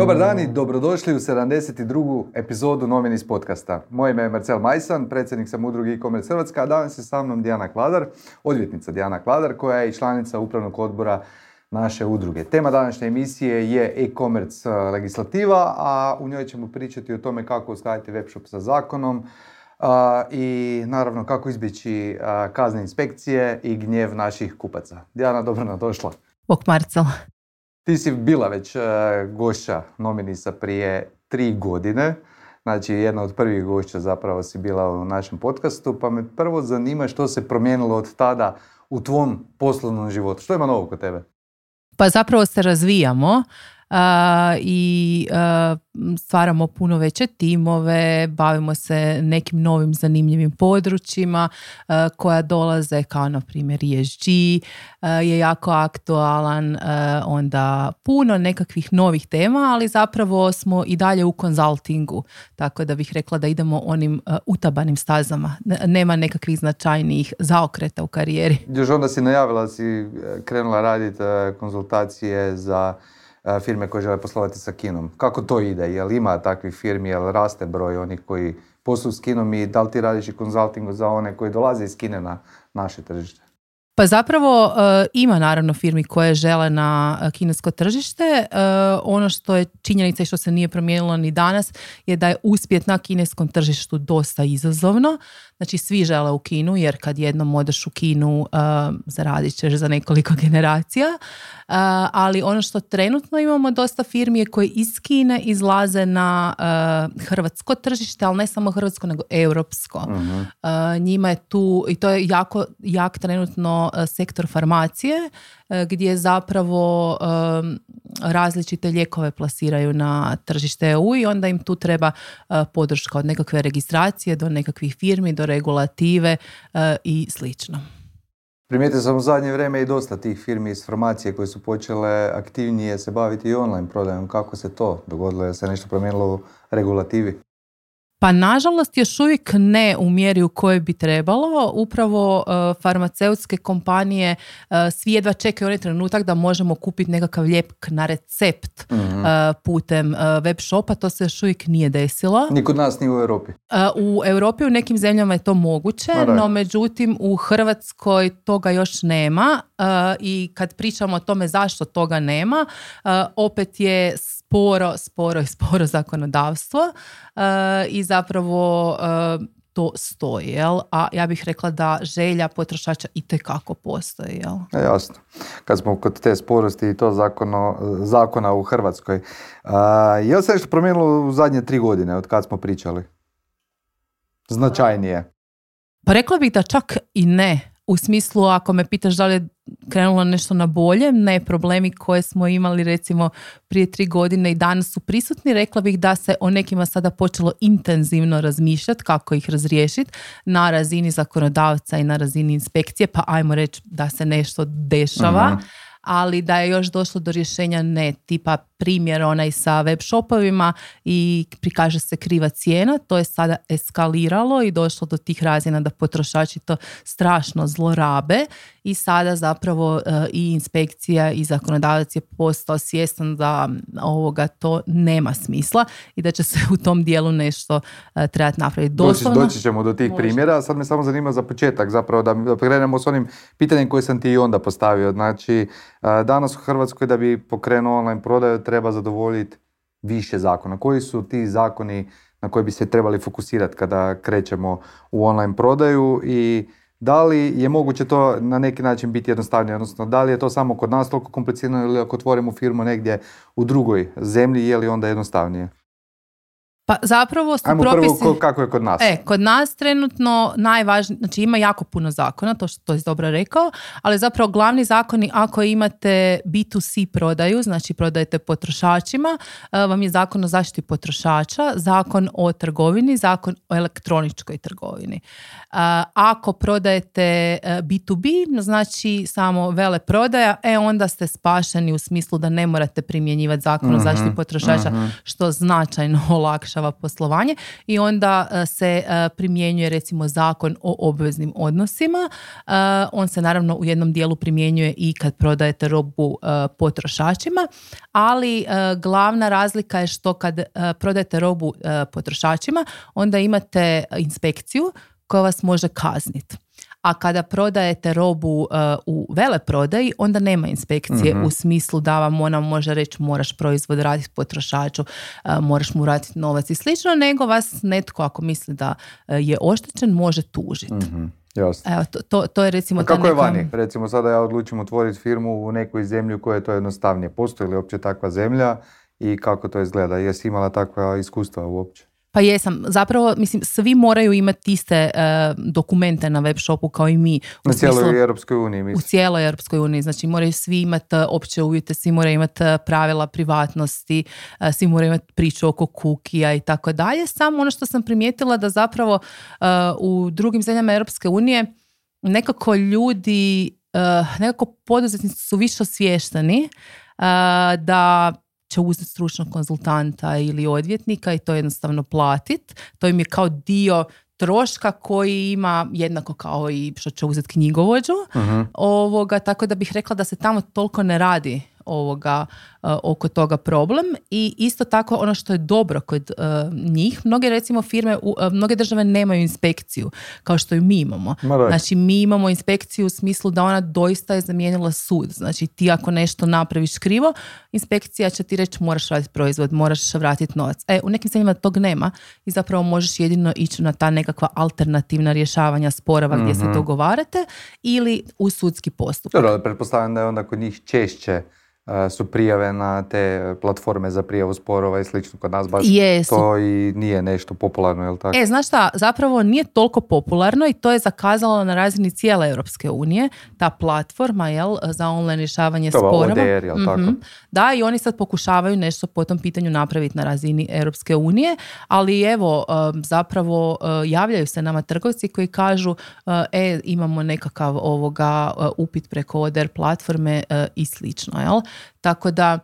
Dobar dan i dobrodošli u 72. epizodu Nominis podcasta. Moje ime je Marcel Majsan, predsjednik sam udruge e-commerce Hrvatska, a danas je sa mnom Dijana Kladar, odvjetnica Dijana Kladar, koja je i članica upravnog odbora naše udruge. Tema današnje emisije je e-commerce e, legislativa, a u njoj ćemo pričati o tome kako uskladiti webshop sa zakonom i naravno kako izbjeći kazne inspekcije i gnjev naših kupaca. Dijana, dobro došla. Bok Marcel. Ti si bila već uh, gošća Nominisa prije tri godine. Znači, jedna od prvih gošća zapravo si bila u našem podcastu, pa me prvo zanima što se promijenilo od tada u tvom poslovnom životu. Što ima novo kod tebe? Pa zapravo se razvijamo i stvaramo puno veće timove, bavimo se nekim novim zanimljivim područjima koja dolaze kao na primjer ESG je jako aktualan, onda puno nekakvih novih tema, ali zapravo smo i dalje u konzultingu, tako da bih rekla da idemo onim utabanim stazama. Nema nekakvih značajnijih zaokreta u karijeri. Još onda si najavila, si e, krenula raditi e, konzultacije za firme koje žele poslovati sa kinom. Kako to ide? Jel ima takvih firmi, jel raste broj onih koji posluju s kinom i da li ti radiš i konzultingu za one koji dolaze iz kine na naše tržište? Pa zapravo e, ima naravno firmi koje žele na e, kinesko tržište. E, ono što je činjenica i što se nije promijenilo ni danas je da je uspjet na kineskom tržištu dosta izazovno. Znači svi žele u Kinu jer kad jednom odeš u Kinu zaradit ćeš za nekoliko generacija. Ali ono što trenutno imamo dosta firmi je koje iz Kine izlaze na hrvatsko tržište, ali ne samo hrvatsko nego europsko. Mhm. njima je tu, i to je jako jak trenutno sektor farmacije gdje zapravo različite lijekove plasiraju na tržište EU i onda im tu treba podrška od nekakve registracije do nekakvih firmi, do regulative i slično. Primijetio sam u zadnje vrijeme i dosta tih firmi iz formacije koje su počele aktivnije se baviti i online prodajom. Kako se to dogodilo? Je se nešto promijenilo u regulativi? Pa nažalost još uvijek ne u mjeri u kojoj bi trebalo. Upravo uh, farmaceutske kompanije uh, svi jedva čekaju onaj trenutak da možemo kupiti nekakav lijep na recept mm putem web shopa. To se još uvijek nije desilo. Ni kod nas, ni u Europi. U Europi u nekim zemljama je to moguće, no međutim u Hrvatskoj toga još nema i kad pričamo o tome zašto toga nema, opet je sporo, sporo i sporo zakonodavstvo uh, i zapravo uh, to stoji, jel? A ja bih rekla da želja potrošača i kako postoji, jel? E, jasno. Kad smo kod te sporosti i to zakono, zakona u Hrvatskoj, uh, je li se nešto promijenilo u zadnje tri godine od kad smo pričali? Značajnije. Pa rekla bih da čak i ne. U smislu, ako me pitaš da li je krenulo nešto na bolje, ne problemi koje smo imali recimo prije tri godine i danas su prisutni, rekla bih da se o nekima sada počelo intenzivno razmišljati kako ih razriješiti na razini zakonodavca i na razini inspekcije, pa ajmo reći da se nešto dešava. Mhm. Ali da je još došlo do rješenja ne tipa primjer onaj sa web shopovima i prikaže se kriva cijena, to je sada eskaliralo i došlo do tih razina da potrošači to strašno zlorabe i sada zapravo e, i inspekcija i zakonodavac je postao svjestan da ovoga to nema smisla i da će se u tom dijelu nešto uh, trebati napraviti. Doslovno, doći, ćemo do tih primjera, sad me samo zanima za početak zapravo da, krenemo s onim pitanjem koje sam ti i onda postavio. Znači, danas u Hrvatskoj da bi pokrenuo online prodaju treba zadovoljiti više zakona. Koji su ti zakoni na koje bi se trebali fokusirati kada krećemo u online prodaju i da li je moguće to na neki način biti jednostavnije, odnosno da li je to samo kod nas toliko komplicirano ili ako otvorimo firmu negdje u drugoj zemlji, je li onda jednostavnije? Pa zapravo su Ajmo propisi... prvo kako je kod nas. E, kod nas trenutno najvažnije, znači ima jako puno zakona, to što je dobro rekao, ali zapravo glavni zakoni ako imate B2C prodaju, znači prodajete potrošačima, e, vam je zakon o zaštiti potrošača, zakon o trgovini, zakon o elektroničkoj trgovini. E, ako prodajete B2B, e, znači samo vele prodaja, e onda ste spašeni u smislu da ne morate primjenjivati zakon o zaštiti mhm, potrošača, mhm. što značajno olakša olakšava poslovanje i onda e, se e, primjenjuje recimo zakon o obveznim odnosima. E, on se naravno u jednom dijelu primjenjuje i kad prodajete robu potrošačima, ali glavna razlika je što kad prodajete robu potrošačima, onda imate inspekciju koja vas može kazniti a kada prodajete robu uh, u veleprodaji, onda nema inspekcije mhm. u smislu da vam ona može reći moraš proizvod raditi potrošaču, uh, moraš mu vratiti novac i slično, nego vas netko ako misli da uh, je oštećen može tužiti. mm Evo, to, to, to, je recimo... A kako je vani? Recimo sada ja odlučim otvoriti firmu u nekoj zemlji u kojoj je to jednostavnije. Postoji li uopće takva zemlja i kako to izgleda? Jesi imala takva iskustva uopće? Pa jesam. Zapravo, mislim, svi moraju imati iste e, dokumente na web shopu kao i mi. U na cijeloj Europskoj uniji, mislim. U cijeloj Europskoj uniji. Znači, moraju svi imati e, opće uvjete, svi moraju imati e, pravila privatnosti, svi moraju imati priču oko kukija i tako dalje. Samo ono što sam primijetila da zapravo u drugim zemljama Europske unije nekako ljudi, nekako poduzetnici su više osvješteni da će uzeti stručnog konzultanta ili odvjetnika i to jednostavno platit. To im je kao dio troška koji ima jednako kao i što će uzeti knjigovođu. uh Ovoga, tako da bih rekla da se tamo toliko ne radi ovoga uh, oko toga problem i isto tako ono što je dobro kod uh, njih, mnoge recimo firme, uh, mnoge države nemaju inspekciju kao što ju mi imamo. Znači mi imamo inspekciju u smislu da ona doista je zamijenila sud. Znači ti ako nešto napraviš krivo, inspekcija će ti reći moraš raditi proizvod, moraš vratiti novac. E, u nekim zemljama tog nema i zapravo možeš jedino ići na ta nekakva alternativna rješavanja sporova gdje se mhm. dogovarate ili u sudski postupak. Dobro, pretpostavljam da je onda kod njih češće su prijave na te platforme za prijavu sporova i slično kod nas baš to i nije nešto popularno, jel tako? E, znaš šta, zapravo nije toliko popularno i to je zakazalo na razini cijele Europske unije, ta platforma, jel, za online rješavanje to sporova. ODR, jel tako? Mhm. Da, i oni sad pokušavaju nešto po tom pitanju napraviti na razini Europske unije, ali evo, zapravo javljaju se nama trgovci koji kažu, e, imamo nekakav ovoga upit preko ODR platforme i slično, jel? Tako da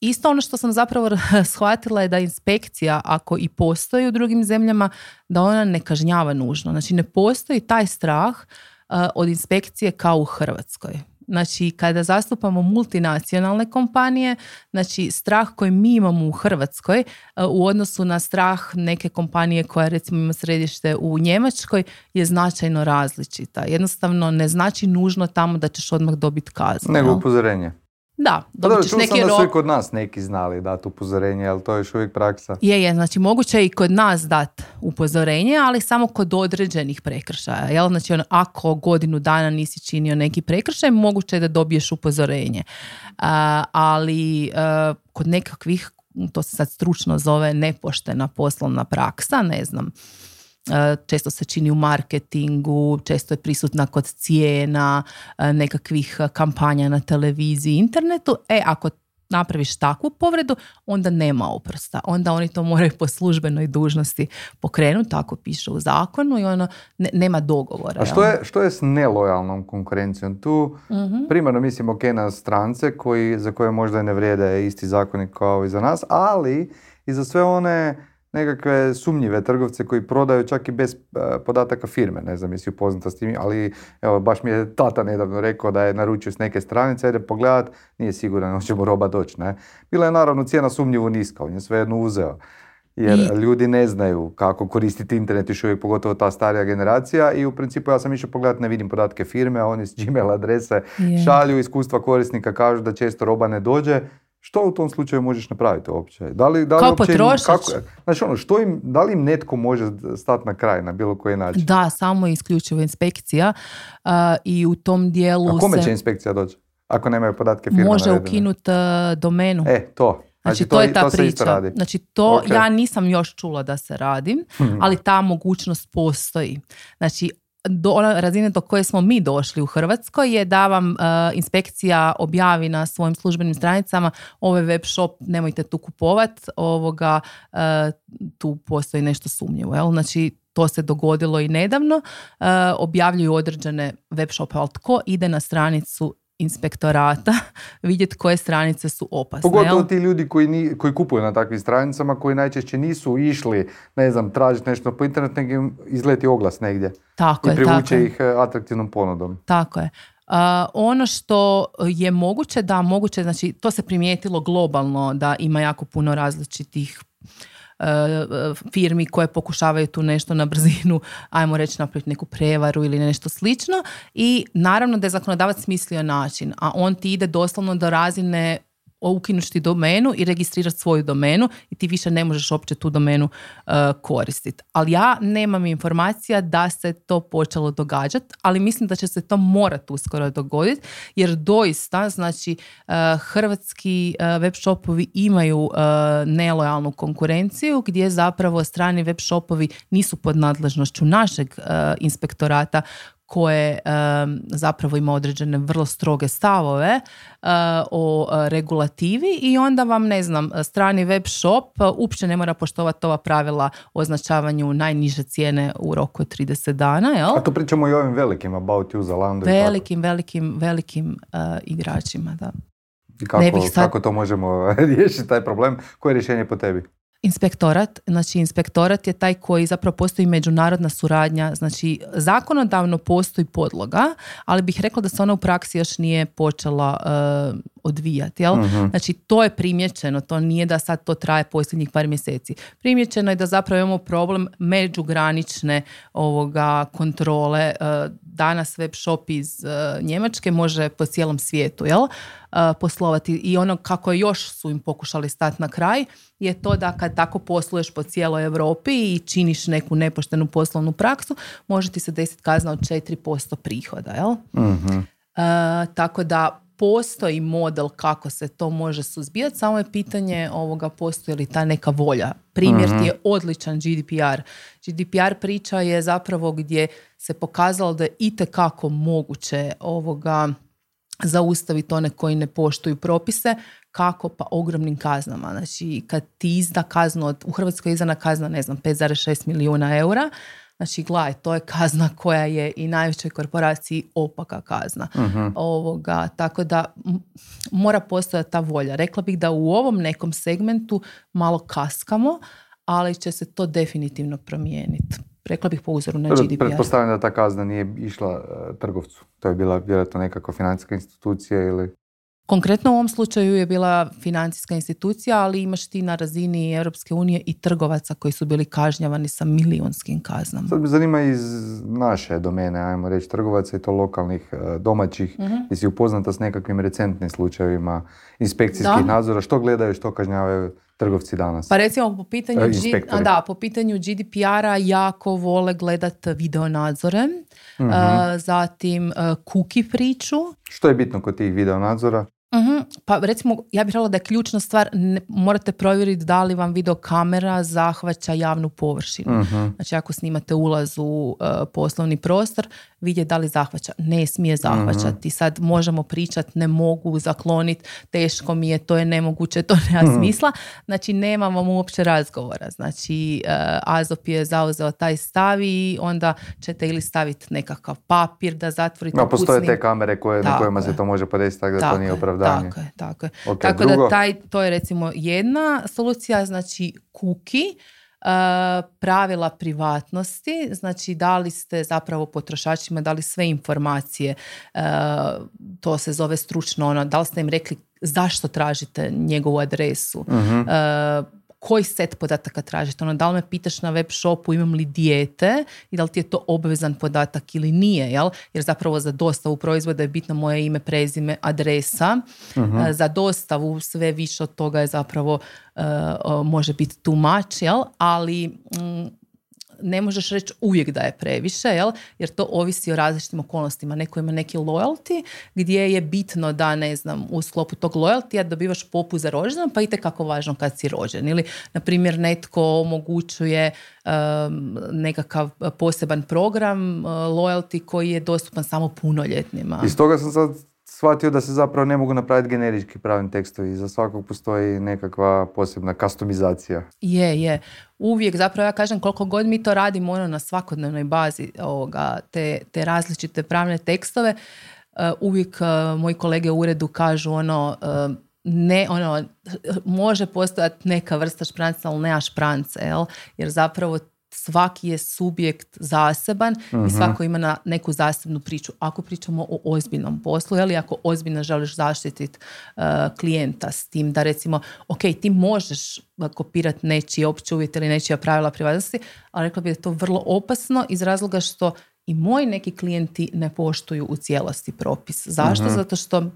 isto ono što sam zapravo shvatila je da inspekcija ako i postoji u drugim zemljama da ona ne kažnjava nužno. Znači ne postoji taj strah uh, od inspekcije kao u Hrvatskoj. Znači, kada zastupamo multinacionalne kompanije, znači strah koji mi imamo u Hrvatskoj uh, u odnosu na strah neke kompanije koja recimo ima središte u Njemačkoj je značajno različita. Jednostavno ne znači nužno tamo da ćeš odmah dobiti kaznu. Nego upozorenje. Da, pa dobit ćeš neki sam da su i kod nas neki znali dati upozorenje, ali to je još uvijek praksa. Je, je, znači moguće i kod nas dati upozorenje, ali samo kod određenih prekršaja. Jel? Znači on, ako godinu dana nisi činio neki prekršaj, moguće je da dobiješ upozorenje. ali kod nekakvih, to se sad stručno zove nepoštena poslovna praksa, ne znam, E, često se čini u marketingu, često je prisutna kod cijena, e, nekakvih kampanja na televiziji, internetu. E, ako napraviš takvu povredu, onda nema oprosta. Onda oni to moraju po službenoj dužnosti pokrenuti, tako piše u zakonu i ono nema dogovora. A što je, što je s nelojalnom konkurencijom? Tu uh primarno mislim ok na strance koji, za koje možda ne vrijede isti zakoni kao i za nas, ali i za sve one nekakve sumnjive trgovce koji prodaju čak i bez e, podataka firme. Ne znam jesi upoznata s tim, ali evo, baš mi je tata nedavno rekao da je naručio s neke stranice, ajde pogledat, nije siguran hoće mu roba doći. Ne? Bila je naravno cijena sumnjivo niska, on je svejedno uzeo. Jer ljudi ne znaju kako koristiti internet, još uvijek pogotovo ta starija generacija i u principu ja sam išao pogledati, ne vidim podatke firme, a oni s Gmail adrese šalju iskustva korisnika, kažu da često roba ne dođe, što u tom slučaju možeš napraviti uopće? Da li, da li Kao potrošač? znači ono, što im, da li im netko može stati na kraj na bilo koji način? Da, samo isključivo inspekcija uh, i u tom dijelu A kome će inspekcija doći? Ako nemaju podatke firme Može ukinuti uh, domenu. E, to. Znači, znači to, je ta to priča. Radi. Znači to ja nisam još čula da se radi, ali ta mogućnost postoji. Znači do ona razine do koje smo mi došli u Hrvatskoj je da vam uh, inspekcija objavi na svojim službenim stranicama ovaj web shop nemojte tu kupovat, ovoga uh, tu postoji nešto sumnjivo. Jel? Znači to se dogodilo i nedavno, uh, objavljuju određene web shope, ali tko ide na stranicu inspektorata vidjeti koje stranice su opasne. Pogotovo jel? ti ljudi koji, ni, koji kupuju na takvim stranicama, koji najčešće nisu išli, ne znam, tražiti nešto po internetu, nego im izleti oglas negdje. Tako I je, privuče ih e, atraktivnom ponudom. Tako je. A, ono što je moguće, da moguće, znači to se primijetilo globalno da ima jako puno različitih firmi koje pokušavaju tu nešto na brzinu, ajmo reći napraviti neku prevaru ili nešto slično. I naravno da je zakonodavac smislio način, a on ti ide doslovno do razine ukinuti domenu i registrirati svoju domenu i ti više ne možeš uopće tu domenu uh, koristiti. Ali ja nemam informacija da se to počelo događati, ali mislim da će se to morati uskoro dogoditi, jer doista, znači, uh, hrvatski uh, web shopovi imaju nelojalnu konkurenciju gdje zapravo strani web shopovi nisu pod nadležnošću našeg inspektorata koje um, zapravo ima određene vrlo stroge stavove uh, o uh, regulativi i onda vam, ne znam, strani web shop uopće ne mora poštovati ova pravila o označavanju najniže cijene u roku od 30 dana, jel? A to pričamo i o ovim velikim, About You, Zalando i tako. Velikim, velikim, velikim uh, igračima, da. Kako, ne bih sad- kako to možemo riješiti taj problem? Koje je rješenje po tebi? Inspektorat, znači inspektorat je taj koji zapravo postoji međunarodna suradnja, znači zakonodavno postoji podloga, ali bih rekla da se ona u praksi još nije počela uh, odvijati, jel? Mhm. Znači to je primjećeno, to nije da sad to traje posljednjih par mjeseci. Primjećeno je da zapravo imamo problem međugranične ovoga kontrole. Uh, Danas web shop iz uh, Njemačke može po cijelom svijetu, jel? Uh, poslovati i ono kako još su im pokušali stati na kraj je to da kad tako posluješ po cijeloj Europi i činiš neku nepoštenu poslovnu praksu, može ti se desiti kazna od 4% prihoda, jel? Mhm. E, tako da postoji model kako se to može suzbijati, samo je pitanje ovoga postoji li ta neka volja. Primjer ti je odličan GDPR. GDPR priča je zapravo gdje se pokazalo da je itekako moguće ovoga zaustaviti one koji ne poštuju propise, kako pa ogromnim kaznama. Znači, kad ti izda kaznu, od- u Hrvatskoj je izdana kazna, ne znam, 5,6 milijuna eura, znači, gledaj, to je kazna koja je i najvećoj korporaciji opaka kazna. Ovoga, tako da m- mora postojati ta volja. Rekla bih da u ovom nekom segmentu malo kaskamo, ali će se to definitivno promijeniti. Rekla bih po uzoru na GDPR. Pretpostavljam da ta kazna nije išla e, trgovcu. To je bila vjerojatno nekakva financijska institucija ili... Konkretno u ovom slučaju je bila financijska institucija, ali imaš ti na razini Europske unije i trgovaca koji su bili kažnjavani sa milionskim kaznama. Sad me zanima iz naše domene, ajmo reći, trgovaca i to lokalnih, e, domaćih. Mhm. Jesi upoznata s nekakvim recentnim slučajevima inspekcijskih Da. nadzora? Što gledaju, što kažnjavaju trgovci danas? Pa recimo po pitanju, E, G- da, po pitanju GDPR-a jako vole gledat video nadzore, Mhm. zatim uh, cookie priču. Što je bitno kod tih video nadzora? Mhm. Pa recimo, ja bih rekla da je ključna stvar, ne- morate provjeriti da li vam video kamera zahvaća javnu površinu. Mhm. Znači ako snimate ulaz u e, poslovni prostor, vidjeti da li zahvaća. Ne smije zahvaćati. Sad možemo pričati, ne mogu zakloniti, teško mi je, to je nemoguće, to nema smisla. Znači nemamo uopće razgovora. Znači e, Azop je zauzeo taj stav i onda ćete ili staviti nekakav papir da zatvorite No, postoje te kamere koje, na kojima je. se to može podesiti, tako da tako to nije je, opravdanje. Tako je, tako je. Ok, tako drugo? da taj, to je recimo jedna solucija, znači kuki, pravila privatnosti, znači da li ste zapravo potrošačima dali sve informacije, e, to se zove stručno ono, da li ste im rekli zašto tražite njegovu adresu, Mhm. Koji set podataka tražite. Ono, da li me pitaš na web shopu imam li dijete i da li ti je to obvezan podatak ili nije, jel? Jer zapravo za dostavu proizvoda je bitno moje ime, prezime, adresa. E, Za dostavu sve više od toga je zapravo o, može biti much, jel? Ali mm, ne možeš reći uvijek da je previše, jel? jer to ovisi o različitim okolnostima. Neko ima neki loyalty gdje je bitno da, ne znam, u sklopu tog loyaltya dobivaš popust za rođendan, pa i kako važno kad si rođen. Ili, na primjer, netko omogućuje um, nekakav poseban program uh, loyalty koji je dostupan samo punoljetnima. Iz toga sam sad shvatio da se zapravo ne mogu napraviti generički pravni tekstovi. Za svakog postoji nekakva posebna kastomizacija. Je, je. Uvijek, zapravo ja kažem koliko god mi to radimo ono na svakodnevnoj bazi ovoga, te, te različite pravne tekstove, uvijek moji kolege u uredu kažu ono, ne, ono, može postojati neka vrsta špranca, ali nema šprance, jel? Jer zapravo svaki je subjekt zaseban i mhm. svako ima na neku zasebnu priču. Ako pričamo o ozbiljnom poslu, ali ako ozbiljno želiš zaštititi uh, klijenta s tim da recimo, ok, ti možeš kopirati nečiji opće uvjete ili nečija pravila privatnosti, ali rekla bih da je to vrlo opasno iz razloga što i moji neki klijenti ne poštuju u cijelosti propis. Zašto? Mhm. Zato što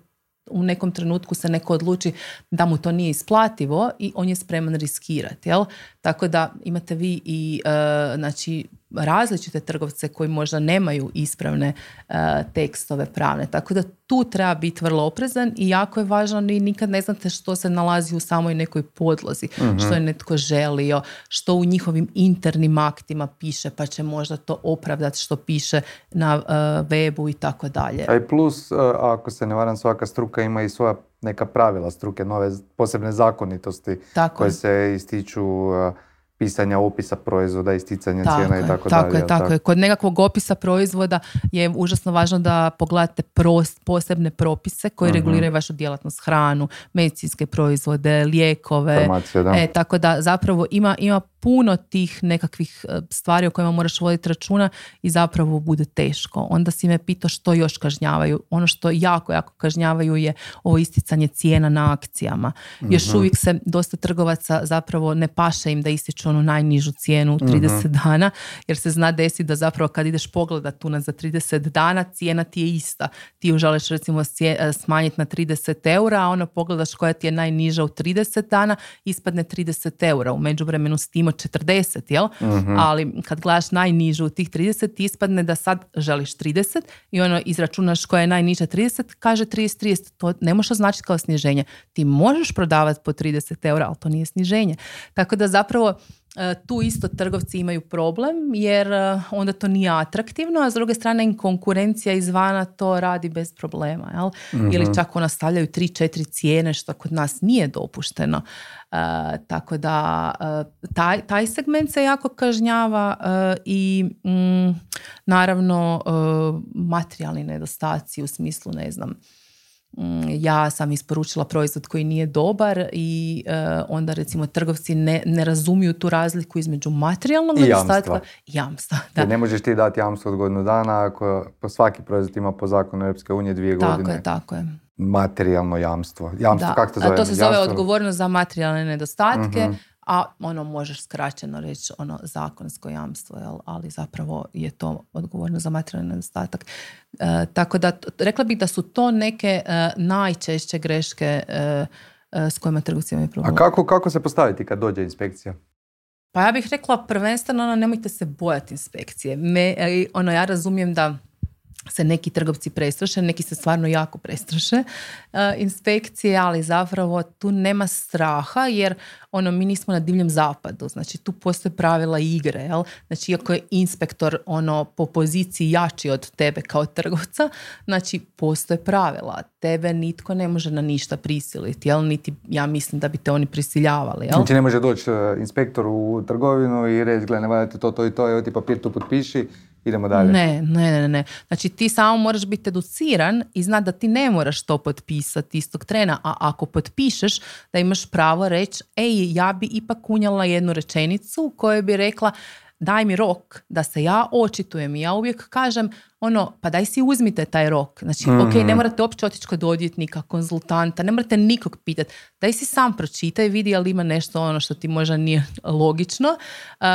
u nekom trenutku se neko odluči da mu to nije isplativo i on je spreman riskirati. Jel? Tako da imate vi i uh, znači, različite trgovce koji možda nemaju ispravne uh, tekstove pravne. Tako da tu treba biti vrlo oprezan i jako je važno i nikad ne znate što se nalazi u samoj nekoj podlozi, mhm. što je netko želio, što u njihovim internim aktima piše pa će možda to opravdati što piše na uh, webu i tako dalje. A i plus, ako se ne varam, svaka struka ima i svoja neka pravila struke, nove posebne zakonitosti koje se ističu pisanja opisa proizvoda, isticanja tako cijena i tako, tako dalje. Je, tako, je. Kod nekakvog opisa proizvoda je užasno važno da pogledate prost, posebne propise koji uh reguliraju vašu djelatnost, hranu, medicinske proizvode, lijekove. E, tako da zapravo ima, ima puno tih nekakvih e, stvari o kojima moraš voditi računa i zapravo bude teško. Onda si me pitao što još kažnjavaju. Ono što jako, jako kažnjavaju je ovo isticanje cijena na akcijama. Još mhm. uvijek se dosta trgovaca zapravo ne paše im da ističu onu najnižu cijenu u 30 mhm. dana, jer se zna desiti da zapravo kad ideš pogledat tu za 30 dana, cijena ti je ista. Ti želiš recimo e, smanjiti na 30 eura, a ono pogledaš koja ti je najniža u 30 dana, ispadne 30 eura. U međuvremenu s tim 40, jel? Mhm. Ali kad gledaš najnižu tih 30, ti ispadne da sad želiš 30 i ono izračunaš koja je najniža 30, kaže 30, 30. To ne može značiti kao sniženje. Ti možeš prodavati po 30 eura, ali to nije sniženje. Tako da zapravo tu isto trgovci imaju problem jer e, onda to nije atraktivno, a s druge strane im konkurencija izvana to radi bez problema. Jel? Ili mhm. čak ona stavljaju 3-4 cijene što kod nas nije dopušteno. E, tako da taj, taj segment se jako kažnjava i mm, naravno materijalni nedostaci u smislu ne znam ja sam isporučila proizvod koji nije dobar i uh, onda recimo trgovci ne, ne razumiju tu razliku između materijalnog I nedostatka i jamstva. Da. ne možeš ti dati jamstvo od godinu dana ako po svaki proizvod ima po zakonu Europske unije dvije tako godine. Tako je, tako je. Materijalno jamstvo. Jamstvo, kako to zove? To se zove odgovornost za materijalne nedostatke. uh a ono možeš skraćeno reći ono zakonsko jamstvo, jel? ali zapravo je to odgovorno za materijalni nedostatak. E, tako da rekla bih da su to neke e, najčešće greške e, s kojima trgovci imaju problem. A kako, kako se postaviti kad dođe inspekcija? Pa ja bih rekla prvenstveno ono, nemojte se bojati inspekcije. Me, ono, ja razumijem da se neki trgovci prestraše, neki se stvarno jako prestraše uh, inspekcije, ali zapravo tu nema straha jer ono mi nismo na divljem zapadu, znači tu postoje pravila igre, jel? Znači iako je inspektor ono po poziciji jači od tebe kao trgovca, znači postoje pravila. Tebe nitko ne može na ništa prisiliti, jel? Niti ja mislim da bi te oni prisiljavali, jel? Znači ne može doći e, inspektor u trgovinu i reći, gledaj, ne to, to i to, evo ti papir tu potpiši, idemo dalje. Ne, ne, ne, ne. Znači ti samo moraš biti educiran i znati da ti ne moraš to potpisati istog trena, a ako potpišeš da imaš pravo reći, ej, ja bi ipak unjela jednu rečenicu koju bi rekla, daj mi rok da se ja očitujem i ja uvijek kažem ono, pa daj si uzmite taj rok. Znači, mm ok, ne morate uopće otići kod odvjetnika, konzultanta, ne morate nikog pitati. Daj si sam pročitaj, vidi ali ima nešto ono što ti možda nije logično. Uh,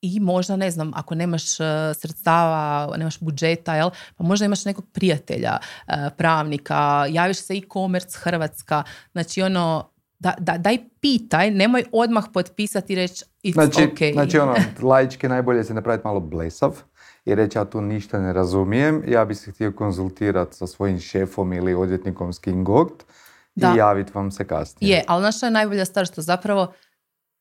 i možda, ne znam, ako nemaš e, sredstava, nemaš budžeta, jel, pa možda imaš nekog prijatelja, e, pravnika, javiš se e-commerce Hrvatska, znači ono, da, da, daj pitaj, nemoj odmah potpisati i reći it's znači, okay. Znači ono, laički najbolje se napraviti malo blesav i reći ja tu ništa ne razumijem, ja bi se htio konzultirati sa svojim šefom ili odvjetnikom s Kingogt i javiti vam se kasnije. Je, ali naša je najbolja stvar što zapravo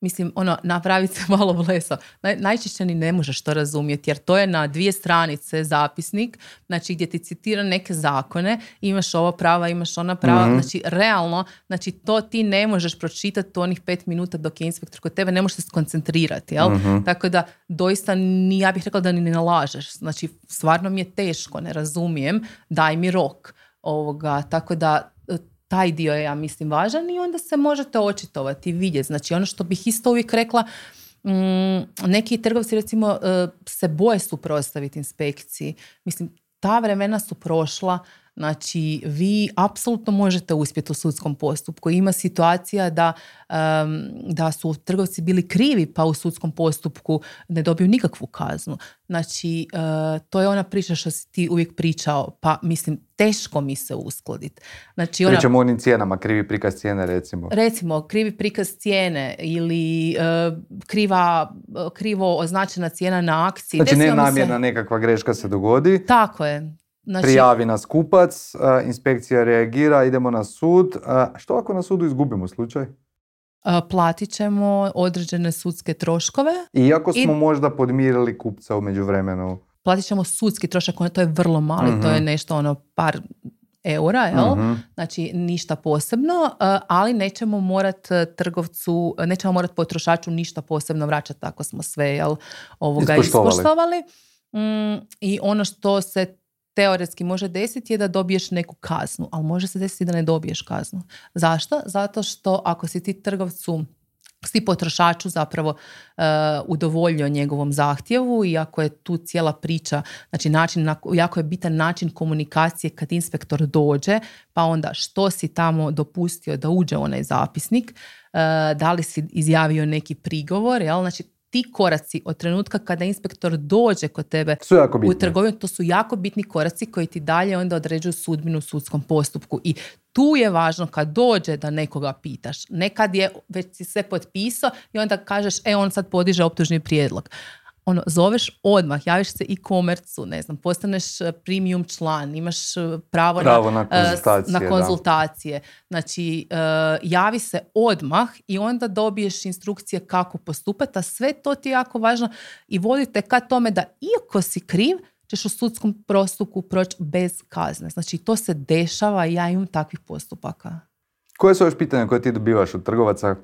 mislim, ono, napraviti se malo bleso. Naj, najčešće ni ne možeš to razumjeti, jer to je na dvije stranice zapisnik, znači gdje ti citira neke zakone, imaš ovo prava, imaš ona prava, Mhm. znači realno, znači to ti ne možeš pročitati u onih pet minuta dok je inspektor kod tebe, ne možeš se skoncentrirati, jel? Mhm. Tako da doista ni, ja bih rekla da ni ne nalažeš, znači stvarno mi je teško, ne razumijem, daj mi rok ovoga, tako da taj dio je, ja mislim, važan i onda se možete očitovati i vidjeti. Znači, ono što bih isto uvijek rekla, mm, neki trgovci recimo e, se boje suprotstaviti inspekciji. Mislim, ta vremena su prošla, znači vi apsolutno možete uspjeti u sudskom postupku. Ima situacija da, em, da su trgovci bili krivi pa u sudskom postupku ne dobiju nikakvu kaznu. Znači, e, to je ona priča što si ti uvijek pričao, pa mislim, teško mi se uskladiti. Znači, ona, Pričamo o onim cijenama, krivi prikaz cijene recimo. recimo krivi prikaz cijene ili e, kriva, krivo označena cijena na akciji. Znači Desilo mi se- nekakva greška se dogodi, Tako je. Znači, prijavi nas kupac, a, inspekcija reagira, idemo na sud. A, Što ako na sudu izgubimo slučaj? e, platit ćemo određene sudske troškove, Iako smo I- možda podmirili kupca u međuvremenu. platit ćemo sudski trošak, to je vrlo mali, to je Mhm. nešto ono par eura, jel? Mhm. Znači ništa posebno, e, ali nećemo morat e, trgovcu, nećemo morat potrošaču ništa posebno vraćati ako smo sve jel, ovoga Ispoštovali. ispoštovali. Mm, I ono što se teoretski može desiti je da dobiješ neku kaznu, ali može se desiti da ne dobiješ kaznu. Zašto? Zato što ako si ti trgovcu si potrošaču zapravo e, udovoljio njegovom zahtjevu i ako je tu cijela priča, znači način, na- jako je bitan način komunikacije kad inspektor dođe, pa onda što si tamo dopustio da uđe onaj zapisnik, e, da li si izjavio neki prigovor, jel? Znači ti koraci od trenutka kada inspektor dođe kod tebe Su jako u bitne. trgovini, to su jako bitni koraci koji ti dalje onda određuju sudbinu u sudskom postupku. I tu je važno kad dođe da nekoga pitaš. Nekad je već si sve potpisao i onda kažeš, e on sad podiže optužni prijedlog. Ono, zoveš odmah, javiš se i komercu, ne znam, postaneš e, premium član, imaš e, pravo, Pravo na e, konzultacije, na konzultacije. Znači, javi se odmah i onda dobiješ instrukcije kako postupati, a sve to ti je jako važno i vodite ka tome da iako si kriv, ćeš u sudskom postupku proći bez kazne. Znači, to se dešava i ja imam takvih postupaka. Koje su još pitanja koje ti dobivaš od trgovaca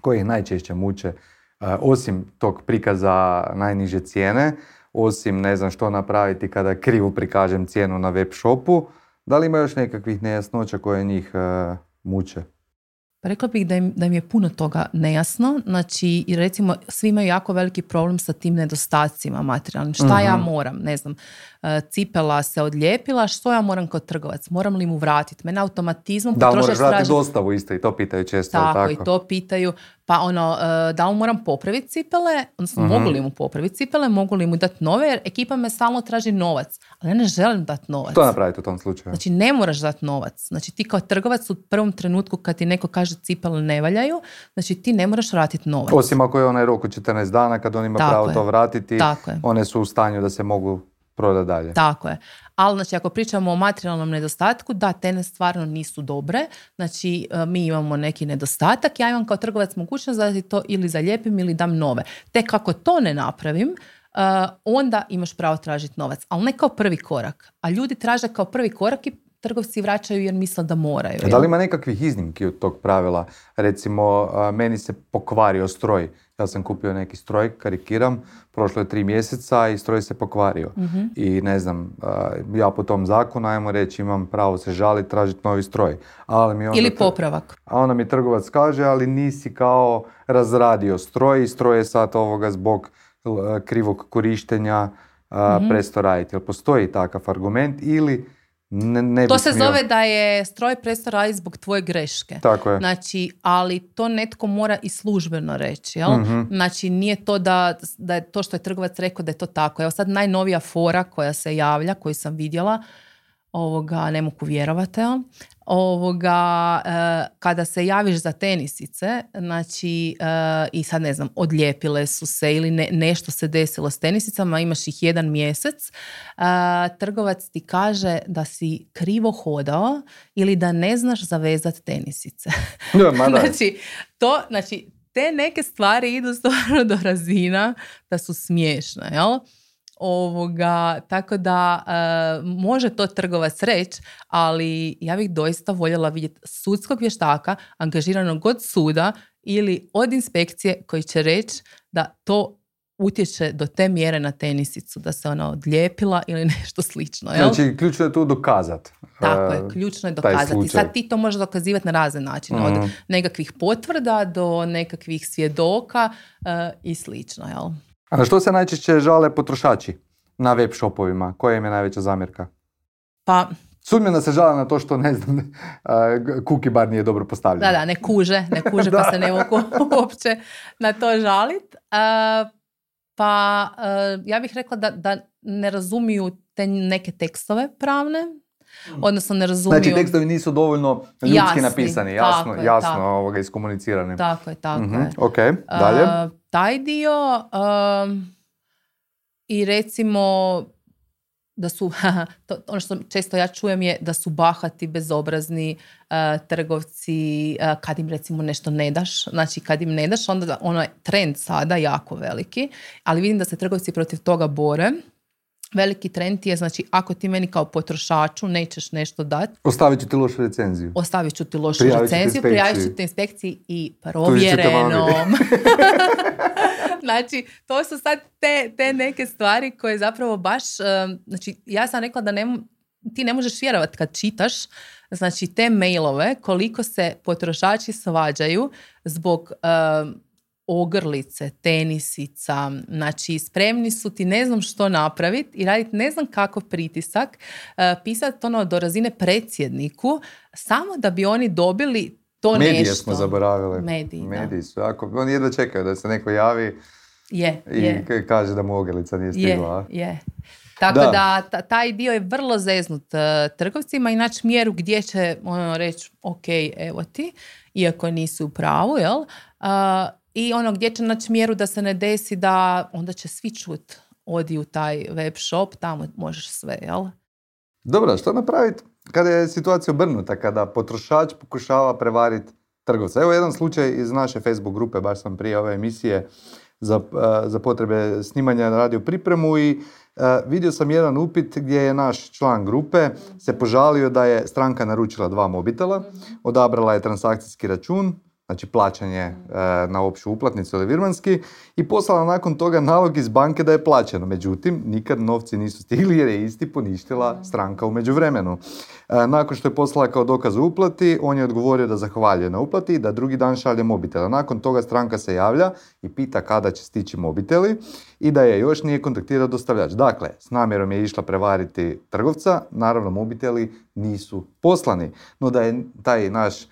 koji ih najčešće muče, osim tog prikaza najniže cijene, osim ne znam što napraviti kada krivo prikažem cijenu na web shopu, da li ima još nekakvih nejasnoća koje njih e, muče? Pa rekla bih da im, da im je puno toga nejasno. Znači, recimo, svi imaju jako veliki problem sa tim nedostacima materijalnim. Šta ja Mhm. moram? Ne znam, e, cipela se odlijepila, što ja moram kao trgovac? Moram li mu vratiti? Mene automatizmom Da li potrošač moraš vratiti traži- dostavu isto i to pitaju često, Tako, tako? i to pitaju. Pa ono, e, da li moram popraviti cipele, odnosno Mhm. mogu li mu popraviti cipele, mogu li mu dati nove, jer ekipa me stalno traži novac. Ali ja ne želim dati novac. Što napraviti u tom slučaju? Znači ne moraš dati novac. Znači ti kao trgovac u prvom trenutku kad ti neko kaže cipele ne valjaju, znači ti ne moraš vratiti novac. Osim ako je onaj rok od 14 dana kad on ima Tako pravo je. to vratiti, Tako one su u stanju da se mogu prodati dalje. Tako je. Ali znači ako pričamo o materijalnom nedostatku, da, tene stvarno nisu dobre. Znači e, mi imamo neki nedostatak, ja imam kao trgovac mogućnost da ti to ili zalijepim ili dam nove. Tek kako to ne napravim, e, onda imaš pravo tražiti novac. Ali ne kao prvi korak. A ljudi traže kao prvi korak i trgovci vraćaju jer misle da moraju. A Da li ima nekakvih iznimki od tog pravila? Recimo, meni se pokvario stroj. Ja sam kupio neki stroj, karikiram, prošlo je tri mjeseca i stroj se pokvario. Mhm. I ne znam, ja po tom zakonu, ajmo reći, imam pravo se žaliti, tražiti novi stroj. Ali mi onda Ili tr- popravak. A onda mi trgovac kaže, ali nisi kao razradio stroj i stroj je sad ovoga zbog krivog korištenja a, Mhm. presto raditi. Jel postoji takav argument ili ne, ne To se smio- zove da je stroj prestao raditi zbog tvoje greške. Tako je. Znači, ali to netko mora i službeno reći, jel? Mhm. Znači, nije to da, da je to što je trgovac rekao da je to tako. Evo sad najnovija fora koja se javlja, koju sam vidjela, ovoga, ne mogu vjerovati? Ovoga, e, kada se javiš za tenisice, znači, e, i sad ne znam, odlijepile su se ili ne- nešto se desilo s tenisicama, imaš ih jedan mjesec, e, trgovac ti kaže da si krivo hodao ili da ne znaš zavezati tenisice. Da. znači, to, znači, te neke stvari idu stvarno do razina da su smiješne, jel? Ovoga, tako da e, može to trgovac reći, ali ja bih doista voljela vidjeti sudskog vještaka angažiranog od suda ili od inspekcije koji će reći da to utječe do te mjere na tenisicu, da se ona odlijepila ili nešto slično. Jel? Znači, ključno je tu dokazat. Tako je, e, ključno je dokazati. Sad ti to možeš dokazivati na razne načine, Mhm. od nekakvih potvrda do nekakvih svjedoka e, i slično. Jel? A na što se najčešće žale potrošači na web shopovima? Koja im je najveća zamjerka? Pa, da se žale na to što, ne znam, uh, cookie bar nije dobro postavljen. da, da, ne kuže, ne kuže pa se ne mogu uopće na to žalit. E, pa, ja bih rekla da, da ne razumiju te neke tekstove pravne, odnosno ne razumiju... Znači, tekstovi nisu dovoljno ljudski Jasni, napisani, jasno, tako je, jasno tako. ovoga, iskomunicirani. Tako je, tako Mhm, je. Ok, dalje. Uh, taj dio i recimo da su, to, ono što često ja čujem je da su bahati, bezobrazni uh, trgovci uh, kad im recimo nešto ne daš. Znači kad im ne daš, onda da- je trend sada jako veliki, ali vidim da se trgovci protiv toga bore. Veliki trend je, znači, ako ti meni kao potrošaču nećeš nešto dati, Ostavit ću ti lošu recenziju. ostavit ću ti lošu Prijavit recenziju, prijavit ću te inspekciji i provjerenom. znači, to su sad te, te neke stvari koje zapravo baš, um, znači, ja sam rekla da ne, ti ne možeš vjerovati kad čitaš, znači, te mailove, koliko se potrošači svađaju zbog um, ogrlice, tenisica, znači spremni su ti ne znam što napraviti i raditi ne znam kakav pritisak, uh, pisati ono do razine predsjedniku, samo da bi oni dobili to Medije nešto. smo zaboravili. Mediji. Mediji su jako, oni jedva čekaju da se neko javi Je, i je. kaže da mu ogrlica nije Je, stigla. a? je. Tako Da. da, ta- taj dio je vrlo zeznut e, trgovcima i naći mjeru gdje će ono reći ok, evo ti, iako nisu u pravu, jel? A, I ono gdje će naći mjeru da se ne desi da onda će svi čut odi u taj web shop, tamo možeš sve, jel? Dobro, što napraviti kada je situacija obrnuta, kada potrošač pokušava prevariti trgovca? Evo jedan slučaj iz naše Facebook grupe, baš sam prije ove emisije za, eh, za potrebe snimanja radio pripremu i eh, vidio sam jedan upit gdje je naš član grupe se požalio da je stranka naručila dva mobitela, odabrala je transakcijski račun, znači plaćanje eh, na opću uplatnicu ili virmanski i poslala nakon toga nalog iz banke da je plaćeno. Međutim, nikad novci nisu stigli jer je isti poništila stranka u međuvremenu. E, nakon što je poslala kao dokaz uplati, on je odgovorio da zahvaljuje na uplati i da drugi dan šalje mobitela. Nakon toga stranka se javlja i pita kada će stići mobiteli i da je još nije kontaktirao dostavljač. Dakle, s namjerom je išla prevariti trgovca, naravno mobiteli nisu poslani. No da je taj naš e,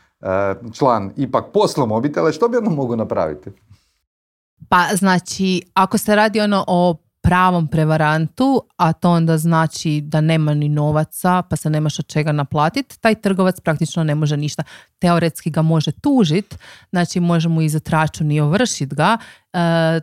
član ipak poslao mobitele, što bi ono mogu napraviti? Pa znači, ako se radi ono o pravom prevarantu, a to onda znači da nema ni novaca, pa se nemaš od čega naplatiti, taj trgovac praktično ne može ništa. Teoretski ga može tužit, znači može mu izat račun i ovršit ga e, e,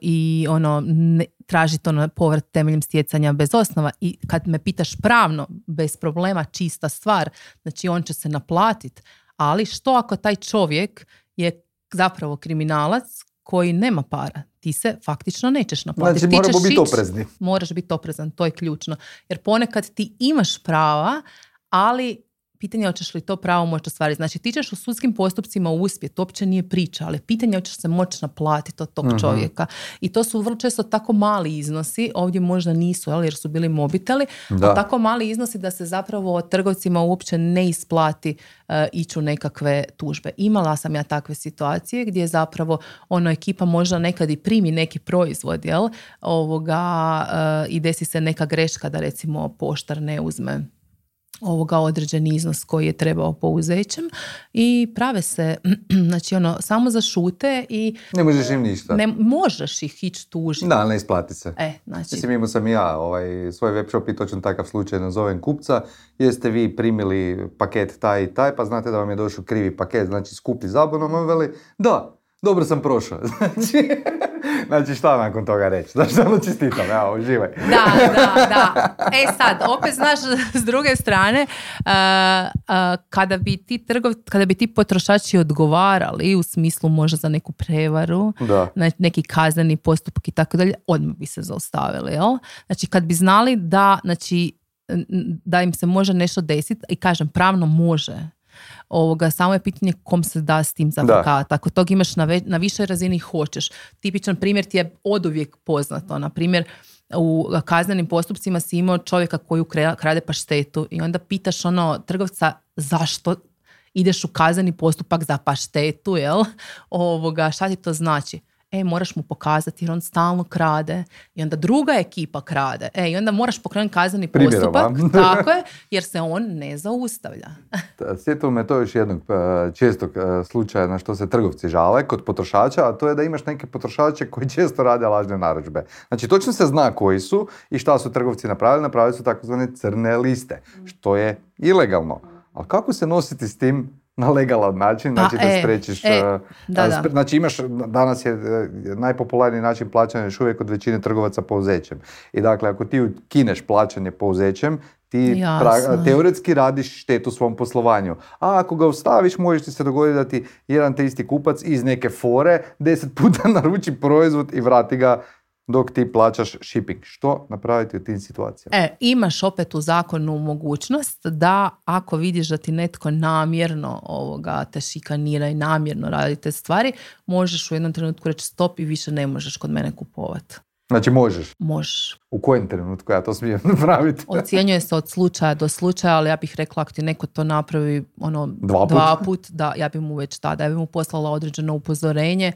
i ono, ne, tražiti ono povrat temeljem stjecanja bez osnova i kad me pitaš pravno, bez problema, čista stvar, znači on će se naplatit, ali što ako taj čovjek je zapravo kriminalac koji nema para, ti se faktično nećeš naplatiti. Znači, Ti ćeš biti oprezni. Moraš biti oprezan, to je ključno. Jer ponekad ti imaš prava, ali pitanje je hoćeš li to pravo moći ostvariti. Znači ti ćeš u sudskim postupcima uspjeti, to uopće nije priča, ali pitanje je hoćeš se moći naplatiti od tog Mhm. čovjeka. I to su vrlo često tako mali iznosi, ovdje možda nisu, jel, jer su bili mobiteli, Da. a tako mali iznosi da se zapravo trgovcima uopće ne isplati e, ići u nekakve tužbe. Imala sam ja takve situacije gdje zapravo ono ekipa možda nekad i primi neki proizvod, jel, ovoga, e, i desi se neka greška da recimo poštar ne uzme ovoga određeni iznos koji je trebao po uzećem i prave se, znači ono, samo zašute i Ne možeš im ništa. ne možeš ih ići tužiti. Da, ne isplati se. E, znači, Mislim, imao sam ja ovaj, svoj web shop i točno takav slučaj nazovem kupca. Jeste vi primili paket taj i taj, pa znate da vam je došao krivi paket, znači skuplji zabunom, on veli, da, dobro sam prošao. Znači, znači šta nakon toga reći? Znači, samo čestitam, evo, uživaj. Da, da, da. E sad, opet znaš, s druge strane, uh, uh, kada, bi ti trgov, kada bi ti potrošači odgovarali u smislu možda za neku prevaru, Da. na- neki kazneni postupak i tako dalje, odmah bi se zaustavili, jel? Znači, kad bi znali da, znači, da im se može nešto desiti, i kažem, pravno može, ovoga, samo je pitanje kom se da s tim zafrkavati. Ako tog imaš na, ve- na višoj razini, hoćeš. Tipičan primjer ti je oduvijek poznato. Na primjer, u kaznenim postupcima si imao čovjeka koji krade paštetu i onda pitaš ono trgovca zašto ideš u kazneni postupak za paštetu, jel? Ovoga, šta ti to znači? E, moraš mu pokazati jer on stalno krade i onda druga ekipa krade. E, i onda moraš pokrenuti kazneni postupak. Tako je, jer se on ne zaustavlja. Sjetilo me to još jednog e, čestog e, slučaja na što se trgovci žale kod potrošača, a to je da imaš neke potrošače koji često rade lažne narudžbe. Znači, točno se zna koji su i šta su trgovci napravili. Napravili su takozvane crne liste, što je ilegalno. Ali kako se nositi s tim na legalan način, Pa, znači da e, sprečiš... e, e, da, da. Znači imaš, danas je e, najpopularniji način plaćanja još uvijek od većine trgovaca pouzećem. I dakle, ako ti ukineš plaćanje pouzećem, ti pra- teoretski radiš štetu svom poslovanju. A ako ga ostaviš, može ti se dogoditi da ti jedan te isti kupac iz neke fore deset puta naruči proizvod i vrati ga dok ti plaćaš shipping. Što napraviti u tim situacijama? E, imaš opet u zakonu mogućnost da ako vidiš da ti netko namjerno ovoga te šikanira i namjerno radi te stvari, možeš u jednom trenutku reći stop i više ne možeš kod mene kupovati. Znači možeš. Možeš. U kojem trenutku ja to smijem napraviti? Ocjenjuje se od slučaja do slučaja, ali ja bih rekla ako ti neko to napravi ono, Dva put? put, da, ja bi mu već tada, ja bi mu poslala određeno upozorenje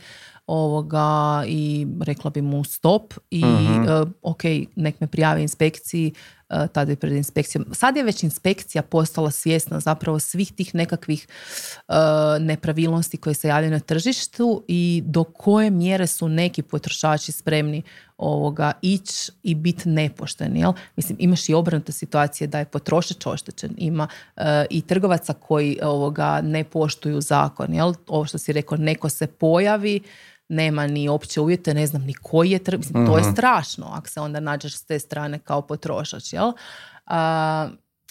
ovoga i rekla bi mu stop i Mhm. e, ok, nek me prijave inspekciji, tada je pred inspekcijom. Sad je već inspekcija postala svjesna zapravo svih tih nekakvih e, nepravilnosti koje se javljaju na tržištu i do koje mjere su neki potrošači spremni ovoga ići i biti nepošteni. Jel? Mislim, imaš i obrnute situacije da je potrošač oštećen. Ima e, i trgovaca koji ovoga ne poštuju zakon. Jel? Ovo što si rekao, neko se pojavi, nema ni opće uvjete, ne znam ni koji je trg. Mislim, to je strašno ako se onda nađeš s te strane kao potrošač. Jel? A,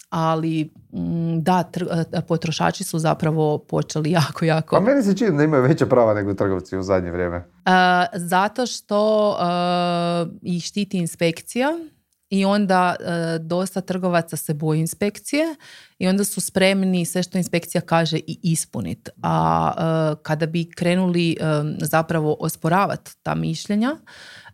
ali mm, da, tr- potrošači su zapravo počeli jako, jako... Pa meni se čini da imaju veća prava nego trgovci u zadnje vrijeme. E, zato što e, ih štiti inspekcija i onda e, dosta trgovaca se boji inspekcije i onda su spremni sve što inspekcija kaže i ispuniti. A e, kada bi krenuli e, zapravo osporavati ta mišljenja,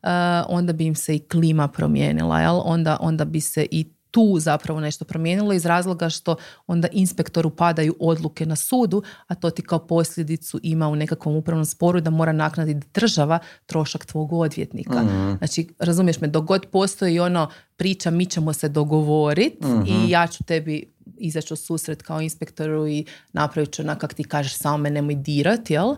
e, onda bi im se i klima promijenila, jel? Onda, onda bi se i tu zapravo nešto promijenilo iz razloga što onda inspektoru padaju odluke na sudu, a to ti kao posljedicu ima u nekakvom upravnom sporu da mora naknaditi država trošak tvog odvjetnika. Znači, razumiješ me, dok god postoji ono priča mi ćemo se dogovoriti i ja ću tebi izaći u susret kao inspektoru i napravit ću onak kak ti kažeš samo me nemoj dirat, jel?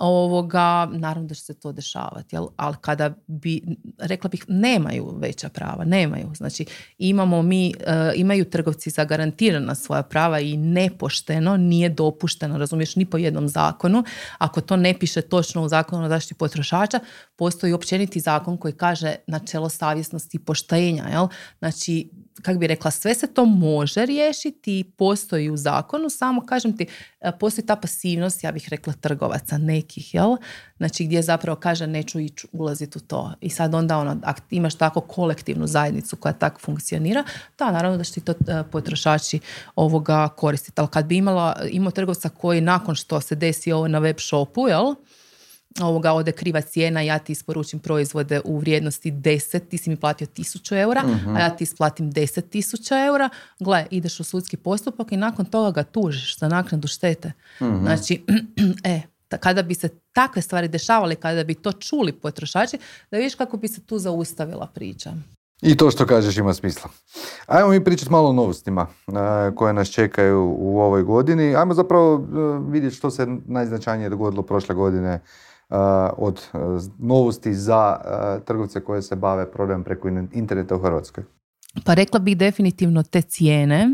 Ovoga, naravno da će se to dešavati, jel? ali kada bi, rekla bih, nemaju veća prava, nemaju. Znači, imamo mi, e, imaju trgovci zagarantirana svoja prava i nepošteno, nije dopušteno, razumiješ, ni po jednom zakonu. Ako to ne piše točno u zakonu o zaštiti potrošača, postoji općeniti zakon koji kaže načelo savjesnosti i poštenja, jel? Znači, kako bi rekla, sve se to može riješiti i postoji u zakonu, samo kažem ti, e, postoji ta pasivnost, ja bih rekla, trgovaca nekih, jel? Znači, gdje zapravo kaže neću ići ulaziti u to. I sad onda ono, ako imaš tako kolektivnu zajednicu koja tako funkcionira, da, naravno da će ti to e, potrošači ovoga koristiti. Ali kad bi imala, imao trgovca koji nakon što se desi ovo na web shopu, jel? Ovoga ode kriva cijena, ja ti isporučim proizvode u vrijednosti 10, ti si mi platio 1000 eura, a ja ti isplatim 10.000 eura, gle, ideš u sudski postupak i nakon toga ga tužiš za naknadu štete. Znači, e, kada bi se takve stvari dešavale, kada bi to čuli potrošači, da vidiš kako bi se tu zaustavila priča. I to što kažeš ima smisla. Ajmo mi pričati malo o novostima e, koje nas čekaju u ovoj godini. Ajmo zapravo e, vidjeti što se najznačajnije dogodilo prošle godine od e, novosti za e, trgovce koje se bave prodajom preko in- interneta u Hrvatskoj. Pa rekla bih definitivno te cijene,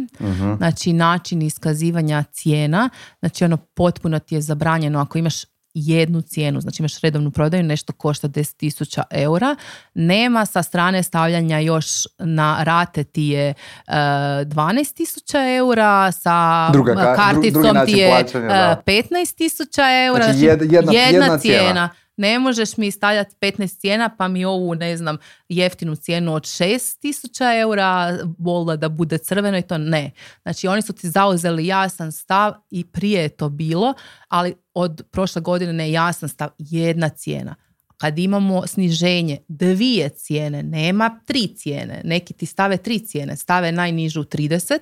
znači način iskazivanja cijena, znači ono potpuno ti je zabranjeno ako imaš jednu cijenu, znači imaš redovnu prodaju, nešto košta 10.000 eura, nema sa strane stavljanja još na rate ti je uh, 12.000 eura, sa Druga karticom ti je uh, 15.000 eura, znači, znači jedna, jedna, cijena ne možeš mi stavljati 15 cijena pa mi ovu, ne znam, jeftinu cijenu od 6000 eura bolda da bude crveno i to ne. Znači oni su ti zauzeli jasan stav i prije je to bilo, ali od prošle godine ne jasan stav, jedna cijena. Kad imamo sniženje dvije cijene, nema tri cijene, neki ti stave tri cijene, stave najnižu 30,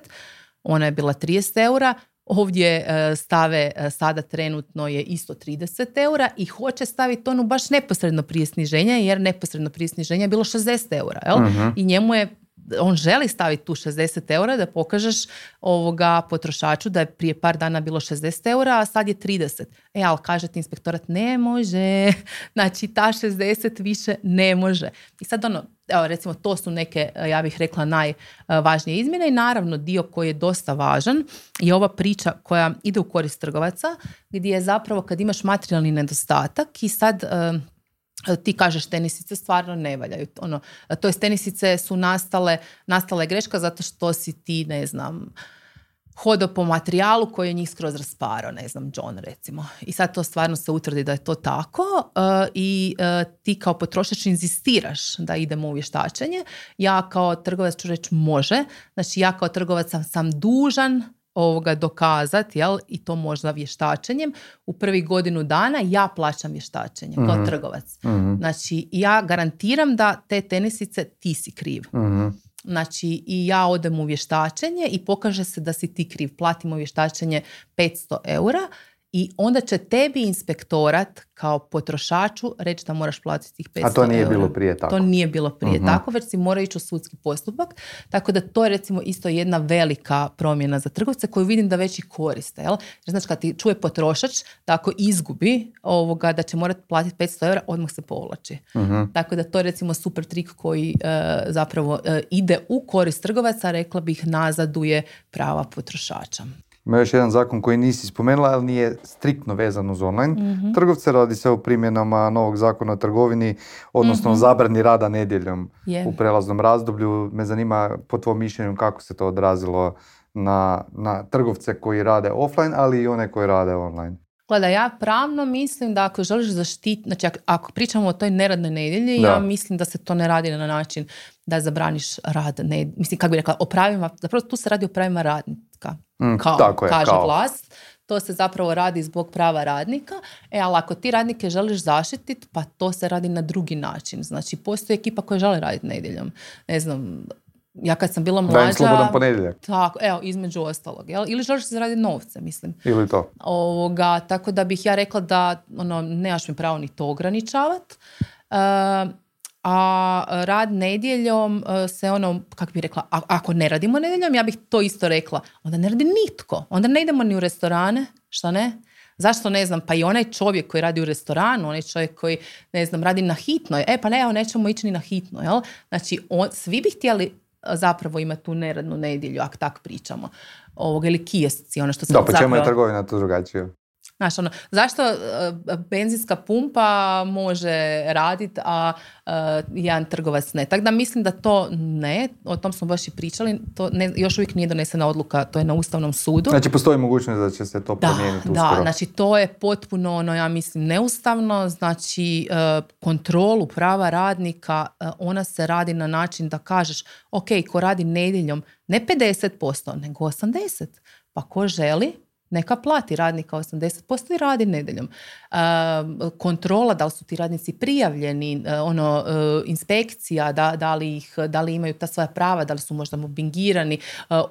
ona je bila 30 eura, ovdje e, stave e, sada trenutno je isto 30 eura i hoće staviti onu baš neposredno prije sniženja jer neposredno prije sniženja je bilo 60 eura. Jel? Mhm. I njemu je on želi staviti tu 60 eura da pokažeš ovoga potrošaču da je prije par dana bilo 60 eura, a sad je 30. E, ali kaže ti inspektorat ne može, znači ta 60 više ne može. I sad ono, evo recimo to su neke, ja bih rekla, najvažnije izmjene i naravno dio koji je dosta važan je ova priča koja ide u korist trgovaca gdje je zapravo kad imaš materijalni nedostatak i sad ti kažeš tenisice stvarno ne valjaju. Ono, to jest tenisice su nastale, nastale greška zato što si ti, ne znam, hodo po materijalu koji je njih skroz rasparo, ne znam, John recimo. I sad to stvarno se utvrdi da je to tako uh, i uh, ti kao potrošač inzistiraš da idemo u vještačenje. Ja kao trgovac ću reći može. Znači ja kao trgovac sam, sam dužan ovoga dokazati, jel, i to možda vještačenjem, u prvih godinu dana ja plaćam vještačenje kao mhm. trgovac. mm Znači, ja garantiram da te tenisice ti si kriv. mm Znači, i ja odem u vještačenje i pokaže se da si ti kriv. Platimo vještačenje 500 eura i onda će tebi inspektorat kao potrošaču reći da moraš platiti tih 500 eura. A to nije bilo prije tako? To nije bilo prije uh tako, već si mora ići u sudski postupak. Tako da to je recimo isto jedna velika promjena za trgovce koju vidim da već i koriste. Jel? Jer znači kad ti čuje potrošač da ako izgubi ovoga da će morati platiti 500 eura, odmah se povlači. uh Tako da to je recimo super trik koji e, zapravo e, ide u korist trgovaca, rekla bih nazaduje prava potrošača. Ima još jedan zakon koji nisi spomenula, ali nije striktno vezan uz online. mm Trgovce radi se o primjenama novog zakona o trgovini, odnosno mm zabrani rada nedjeljom u prelaznom razdoblju. Me zanima po tvojom mišljenju kako se to odrazilo na, na trgovce koji rade offline, ali i one koji rade online. Gleda, ja pravno mislim da ako želiš zaštiti, znači ako pričamo o toj neradnoj nedjelji, ja mislim da se to ne radi na način da zabraniš rad, ne, mislim kako bi rekla, o pravima, zapravo tu se radi o pravima radnika, mm, kao, tako je, kaže vlast. To se zapravo radi zbog prava radnika. E, ali ako ti radnike želiš zaštititi, pa to se radi na drugi način. Znači, postoji ekipa koja žele raditi nedjeljom. Ne znam, ja kad sam bila mlađa... Da slobodan ponedjeljak. Tako, evo, između ostalog. Jel? Ili želiš se zaraditi novce, mislim. Ili to. Ovoga, tako da bih ja rekla da ono, nemaš mi pravo ni to ograničavati. Uh, a rad nedjeljom e, se ono, kako bi rekla, ako ne radimo nedjeljom, ja bih to isto rekla, onda ne radi nitko. Onda ne idemo ni u restorane, što ne? Zašto ne znam, pa i onaj čovjek koji radi u restoranu, onaj čovjek koji, ne znam, radi na hitnoj, e pa ne, evo nećemo ići ni na hitno, jel? Znači, on, svi bi htjeli e, zapravo imati tu neradnu nedjelju, ako tak pričamo. Ovog, ili kijesci, ono što se Da, pa čemu je trgovina to drugačije? Znaš, ono, zašto e, benzinska pumpa može raditi, a uh, jedan trgovac ne? Tako da mislim da to ne, o tom smo baš i pričali, to ne, još uvijek nije donesena odluka, to je na Ustavnom sudu. Znači postoji mogućnost da će se to da, promijeniti uskoro. Da, znači to je potpuno, ono, ja mislim, neustavno, znači uh, kontrolu prava radnika, ona se radi na način da kažeš, ok, ko radi nedjeljom, ne 50%, nego 80%, pa ko želi, neka plati radnika 80% i radi nedjeljom. kontrola, da li su ti radnici prijavljeni, e, ono, e, inspekcija, da, da, li ih, da li imaju ta svoja prava, da li su možda mobbingirani, e,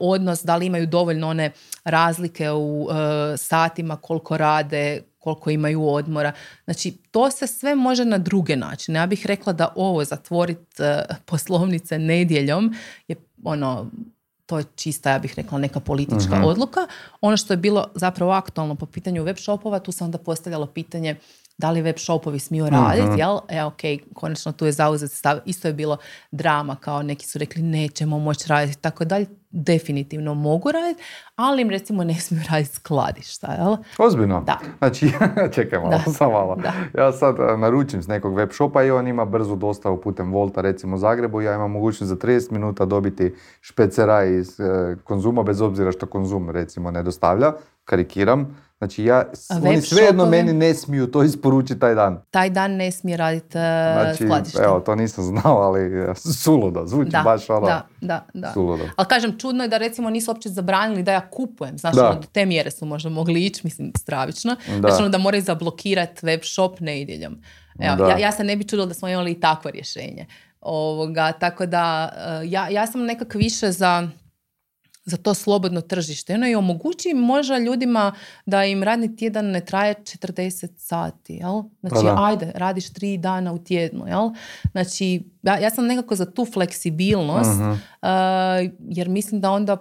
odnos, da li imaju dovoljno one razlike u satima koliko rade, koliko imaju odmora. Znači, to se sve može na druge načine. Ja bih rekla da ovo zatvoriti poslovnice nedjeljom je ono to je čista, ja bih rekla, neka politička mhm. odluka. Ono što je bilo zapravo aktualno po pitanju web shopova, tu se onda postavljalo pitanje da li web shopovi smiju raditi, jel? E, ok, konačno tu je zauzet stav. Isto je bilo drama, kao neki su rekli nećemo moći raditi, tako dalje. Definitivno mogu raditi, ali im recimo ne smiju raditi skladišta, jel? Ozbiljno? Da. Znači, čekaj malo, Da. samo malo. Da. Ja sad a, naručim s nekog web shopa i on ima brzu dostavu putem Volta, recimo u Zagrebu. Ja imam mogućnost za 30 minuta dobiti špeceraj iz e, konzuma, bez obzira što konzum recimo ne dostavlja. Karikiram. Znači, ja, oni svejedno shopovi? meni ne smiju to isporučiti taj dan. Taj dan ne smije raditi Znači, skladište. evo, to nisam znao, ali e, suludo, zvuči da, baš ono da, da, da. suludo. Ali kažem, čudno je da recimo nisu uopće zabranili da ja kupujem. Znaš, Da. ono, do te mjere su možda mogli ići, mislim, stravično. Da. Znači, ono da moraju zablokirati web shop nedjeljom. Evo, Da. ja, ja se ne bi čudila da smo imali i takvo rješenje. Ovoga, tako da, eh, ja, ja sam nekak više za za to slobodno tržište. Ono i omogući možda ljudima da im radni tjedan ne traje 40 sati, jel? Znači, Pa da. ajde, radiš tri dana u tjednu, jel? Znači, ja, ja sam nekako za tu fleksibilnost, Mhm. uh, jer mislim da onda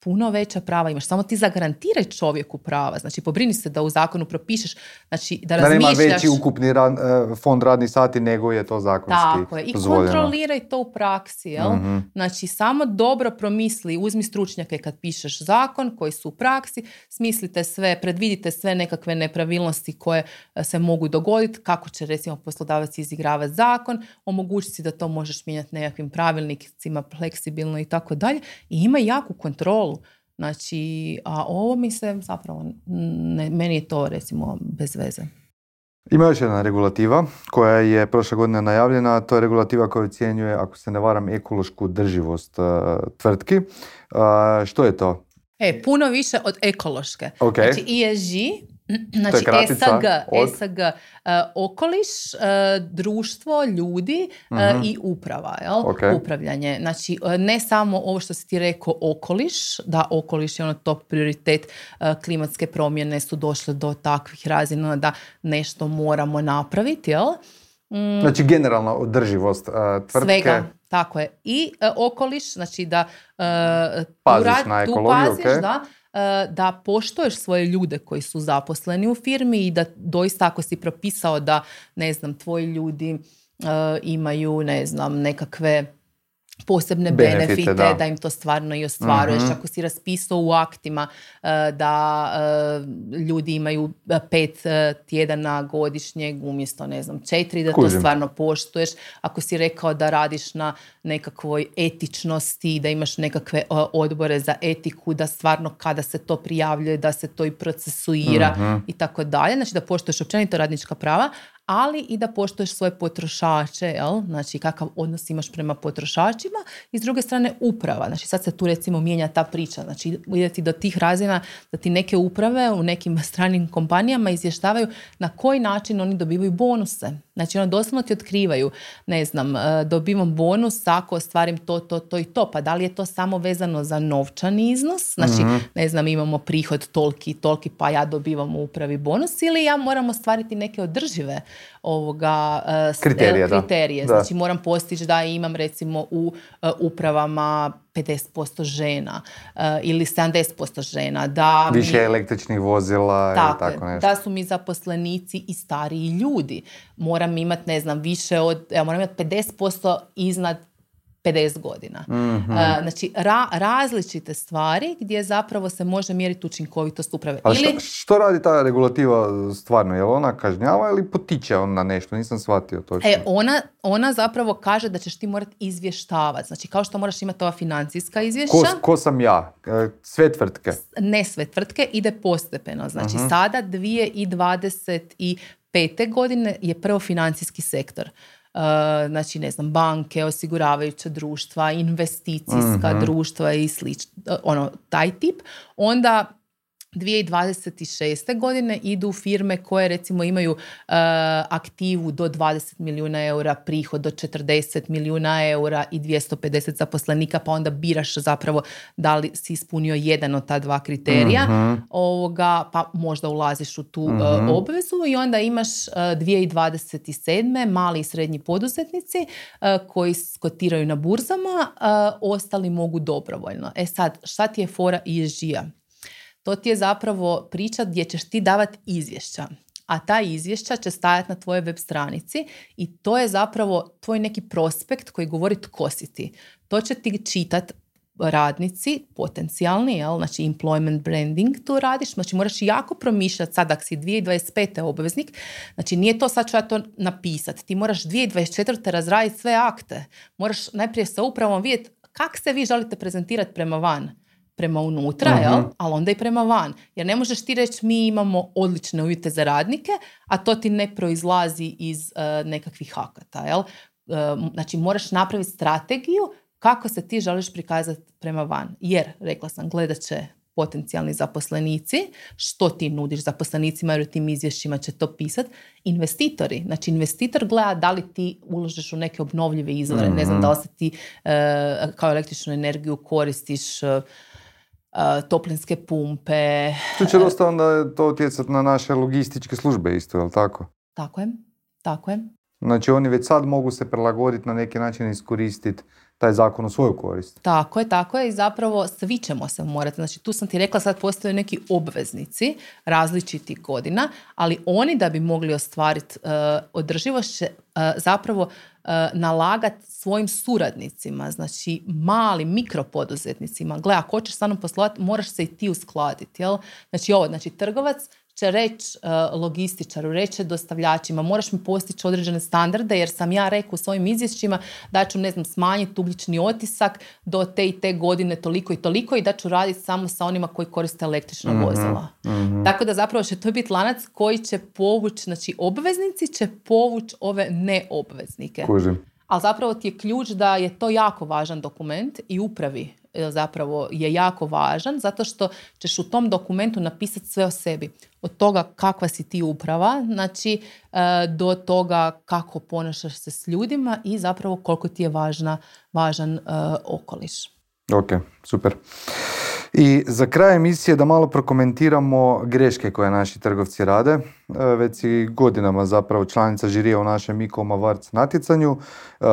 puno veća prava imaš. Samo ti zagarantiraj čovjeku prava. Znači, pobrini se da u zakonu propišeš, znači, da Da nema razmišljaš... veći ukupni ra- e, fond radnih sati nego je to zakonski Tako je. I dozvoljeno. kontroliraj to u praksi, jel? Mhm. Znači, samo dobro promisli, uzmi stručnjake kad pišeš zakon koji su u praksi, smislite sve, predvidite sve nekakve nepravilnosti koje e, se mogu dogoditi, kako će recimo poslodavac izigravati zakon, omogućiti si da to možeš mijenjati nekakvim pravilnicima, fleksibilno i tako dalje. I ima jaku kontrolu. Znači, a ovo mi se zapravo, ne, meni je to recimo bez veze. Ima još jedna regulativa koja je prošle godine najavljena, to je regulativa koja ocjenjuje, ako se ne varam, ekološku drživost e, tvrtki. E, što je to? E, puno više od ekološke. Ok. Znači ESG, znači ESG, od? ESG, e, okoliš, e, društvo, ljudi e, i uprava, jel? Mhm. Ok. upravljanje. Znači ne samo ovo što si ti rekao okoliš, da okoliš je ono top prioritet, klimatske promjene su došle do takvih razina da nešto moramo napraviti, jel? Mm, Znači generalna održivost tvrtke. Svega, tako je. I okoliš, znači da e, tu Paziš rad- na tu ekologiju, paziš, ok. da, da poštuješ svoje ljude koji su zaposleni u firmi i da doista ako si propisao da, ne znam, tvoji ljudi e, imaju, ne znam, nekakve posebne Benefite, benefite, da. da. im to stvarno i ostvaruješ. Mhm. Ako si raspisao u aktima e, da e, ljudi imaju e, pet tjedana godišnjeg umjesto, ne znam, četiri, da to Kužim. stvarno poštuješ. Ako si rekao da radiš na nekakvoj etičnosti, da imaš nekakve odbore za etiku, da stvarno kada se to prijavljuje, da se to i procesuira Mhm. i tako dalje. Znači da poštuješ općenito radnička prava, ali i da poštuješ svoje potrošače, jel? Znači kakav odnos imaš prema potrošačima i s druge strane uprava. Znači sad se tu recimo mijenja ta priča. Znači ideti do tih razina da ti neke uprave u nekim stranim kompanijama izvještavaju na koji način oni dobivaju bonuse. Znači ono doslovno ti otkrivaju, ne znam, e, dobivam bonus ako ostvarim to, to, to i to. Pa da li je to samo vezano za novčani iznos? Znači, ne znam, imamo prihod toliki i toliki pa ja dobivam u upravi bonus ili ja moram ostvariti neke održive ovoga e, Kriterije, kriterije. Da. Znači moram postići da imam recimo u e, upravama 50% žena e, ili 70% žena. Da mi- Više električnih vozila tako, i tako nešto. da su mi zaposlenici i stariji ljudi. Moram imati, ne znam, više od, evo, moram imati 50% iznad 50 godina. Mhm. E, znači, ra- različite stvari gdje zapravo se može mjeriti učinkovitost uprave. Ali Ili, što, što radi ta regulativa stvarno? Je li ona kažnjava ili potiče on na nešto? Nisam shvatio točno. E, ona, ona zapravo kaže da ćeš ti morati izvještavati. Znači, kao što moraš imati ova financijska izvješća, ko, ko sam ja? E, Sve tvrtke. ne sve tvrtke, ide postepeno. Znači, Mhm. sada 2025. godine je prvo financijski sektor. Uh, znači, ne znam, banke, osiguravajuća društva, investicijska Mhm. društva i slično, ono, taj tip. Onda 2026. godine idu firme koje recimo imaju uh, aktivu do 20 milijuna eura, prihod do 40 milijuna eura i 250 zaposlenika, pa onda biraš zapravo da li si ispunio jedan od ta dva kriterija, Mhm. ovoga, pa možda ulaziš u tu uh, obvezu i onda imaš uh, 2027. mali i srednji poduzetnici uh, koji skotiraju na burzama, ostali mogu dobrovoljno. E sad, šta ti je fora ESG-a? To ti je zapravo priča gdje ćeš ti davati izvješća. a ta izvješća će stajati na tvojoj web stranici i to je zapravo tvoj neki prospekt koji govori tko si ti. To će ti čitati radnici potencijalni, jel? znači employment branding tu radiš, znači moraš jako promišljati sad ako si 2025. obveznik, znači nije to sad ću ja to napisati, ti moraš 2024. razraditi sve akte, moraš najprije sa upravom vidjeti kak se vi želite prezentirati prema van prema unutra, uh jel? ali onda i prema van. Jer ne možeš ti reći mi imamo odlične uvjete za radnike, a to ti ne proizlazi iz uh, nekakvih akata. Jel? Uh, znači moraš napraviti strategiju kako se ti želiš prikazati prema van. Jer, rekla sam, gledat će potencijalni zaposlenici, što ti nudiš zaposlenicima jer u tim izvješćima će to pisati. Investitori, znači investitor gleda da li ti uložiš u neke obnovljive izvore, ne znam da li se ti uh, kao električnu energiju koristiš uh, toplinske pumpe. Tu će dosta onda to utjecati na naše logističke službe isto, je tako? Tako je, tako je. Znači oni već sad mogu se prilagoditi na neki način iskoristiti taj zakon u svoju korist. Tako je, tako je i zapravo svi ćemo se morati. Znači tu sam ti rekla sad postoje neki obveznici različitih godina, ali oni da bi mogli ostvariti uh, održivost će uh, zapravo nalagati svojim suradnicima, znači malim mikropoduzetnicima. Gle, ako hoćeš stvarno poslovati, moraš se i ti uskladiti. Jel? Znači ovo, znači trgovac će reći uh, logističaru, reći dostavljačima, moraš mi postići određene standarde jer sam ja rekao u svojim izvješćima da ću, ne znam, smanjiti ugljični otisak do te i te godine toliko i toliko i da ću raditi samo sa onima koji koriste električna mm vozila. Mhm. Tako da zapravo će to biti lanac koji će povući, znači obveznici će povući ove neobveznike. Kužim. Ali zapravo ti je ključ da je to jako važan dokument i upravi E, zapravo je jako važan zato što ćeš u tom dokumentu napisati sve o sebi. Od toga kakva si ti uprava, znači e, do toga kako ponašaš se s ljudima i zapravo koliko ti je važna, važan e, okoliš. Ok, super. I za kraj emisije da malo prokomentiramo greške koje naši trgovci rade. E, već si godinama zapravo članica žirija u našem Mikoma Varc natjecanju, e,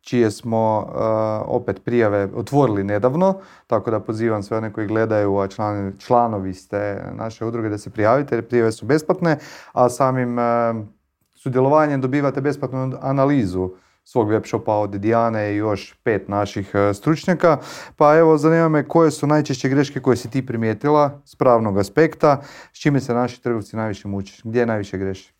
čije smo e, opet prijave otvorili nedavno, tako da pozivam sve one koji gledaju, a članovi ste naše udruge da se prijavite, jer prijave su besplatne, a samim sudjelovanjem dobivate besplatnu analizu svog web shopa od Dijane i još pet naših e, stručnjaka. Pa evo, zanima me koje su najčešće greške koje si ti primijetila s pravnog aspekta, s čime se naši trgovci najviše muče, gdje najviše greši?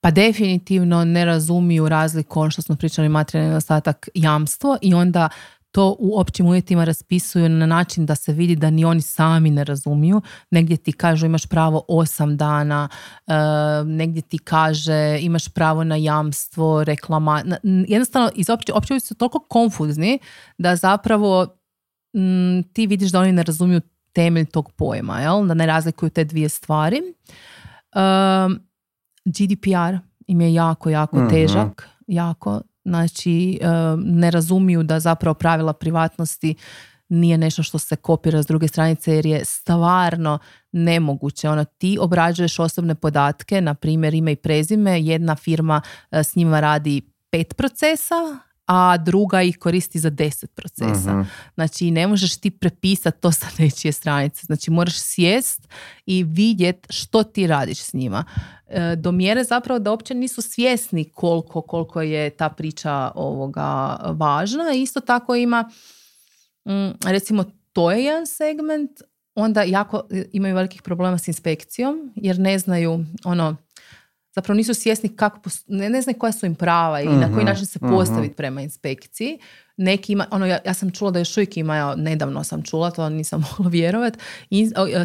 Pa definitivno ne razumiju razliku ono što smo pričali materijalni nedostatak jamstvo i onda to u općim uvjetima raspisuju na način da se vidi da ni oni sami ne razumiju. Negdje ti kažu imaš pravo osam dana, e, negdje ti kaže imaš pravo na jamstvo, reklama. Jednostavno, iz opće, opće su toliko konfuzni da zapravo ti vidiš da oni ne razumiju temelj tog pojma, jel? da ne razlikuju te dvije stvari. GDPR im je jako, jako mhm. težak, jako znači ne razumiju da zapravo pravila privatnosti nije nešto što se kopira s druge stranice jer je stvarno nemoguće. Ono, ti obrađuješ osobne podatke, na primjer ime i prezime, jedna firma e, s njima radi pet procesa, a druga ih koristi za deset procesa. uh Znači ne možeš ti prepisati to sa nečije stranice. Znači moraš sjest i vidjet što ti radiš s njima. E, do mjere zapravo da uopće nisu svjesni koliko, koliko je ta priča ovoga važna. Isto tako ima, mm, recimo to je jedan segment, onda jako imaju velikih problema s inspekcijom jer ne znaju ono zapravo nisu svjesni kako, ne, ne znaju koja su im prava i na koji mhm, način se mhm. postaviti prema inspekciji. Neki ima, ono, ja, ja sam čula da još uvijek ima, nedavno sam čula, to nisam mogla vjerovati,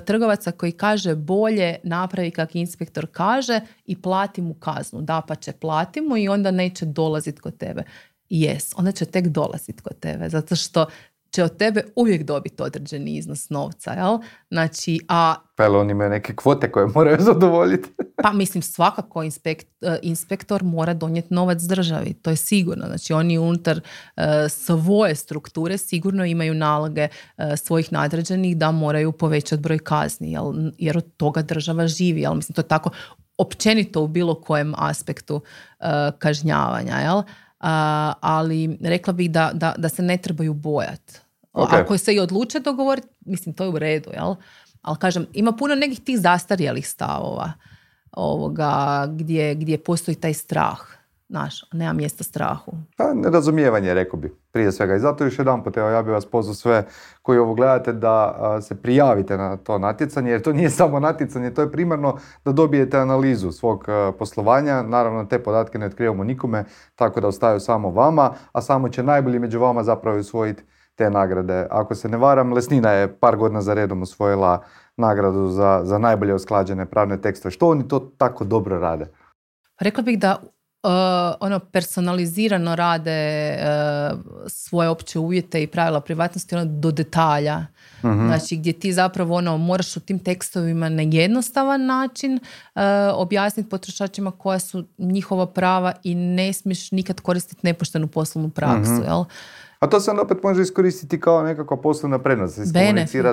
trgovaca koji kaže bolje napravi kak inspektor kaže i plati mu kaznu. Da pa će plati mu i onda neće dolaziti kod tebe. Jes, onda će tek dolaziti kod tebe, zato što će od tebe uvijek dobiti određeni iznos novca, jel? Znači, a... Pa jel oni imaju neke kvote koje moraju zadovoljiti? pa mislim, svakako inspekt, e, inspektor mora donijeti novac državi, to je sigurno. Znači, oni unutar uh, svoje strukture sigurno imaju naloge uh, svojih nadređenih da moraju povećati broj kazni, jel? jer od toga država živi, jel? Mislim, to je tako općenito u bilo kojem aspektu kažnjavanja, jel? Ali rekla bih da, da, da se ne trebaju bojati. Okay. Ako se i odluče dogovoriti, mislim, to je u redu, jel? Ali kažem, ima puno nekih tih zastarjelih stavova. ovoga, gdje, gdje postoji taj strah. Znaš, nema mjesta strahu. Pa, nerazumijevanje, rekao bi, prije svega. I zato još jedan evo, ja bih vas pozvao sve koji ovo gledate da se prijavite na to natjecanje, jer to nije samo natjecanje, to je primarno da dobijete analizu svog poslovanja. Naravno, te podatke ne otkrivamo nikome, tako da ostaju samo vama, a samo će najbolji među vama zapravo usvojiti te nagrade. Ako se ne varam, Lesnina je par godina za redom usvojila nagradu za, za najbolje usklađene pravne tekstove. Što oni to tako dobro rade? Rekla bih da Uh, ono personalizirano rade uh, svoje opće uvjete i pravila privatnosti ono do detalja. uh Znači gdje ti zapravo ono moraš u tim tekstovima na jednostavan način uh, objasniti potrošačima koja su njihova prava i ne smiješ nikad koristiti nepoštenu poslovnu praksu. uh Jel? A to se onda opet može iskoristiti kao nekakva poslovna prednost. Se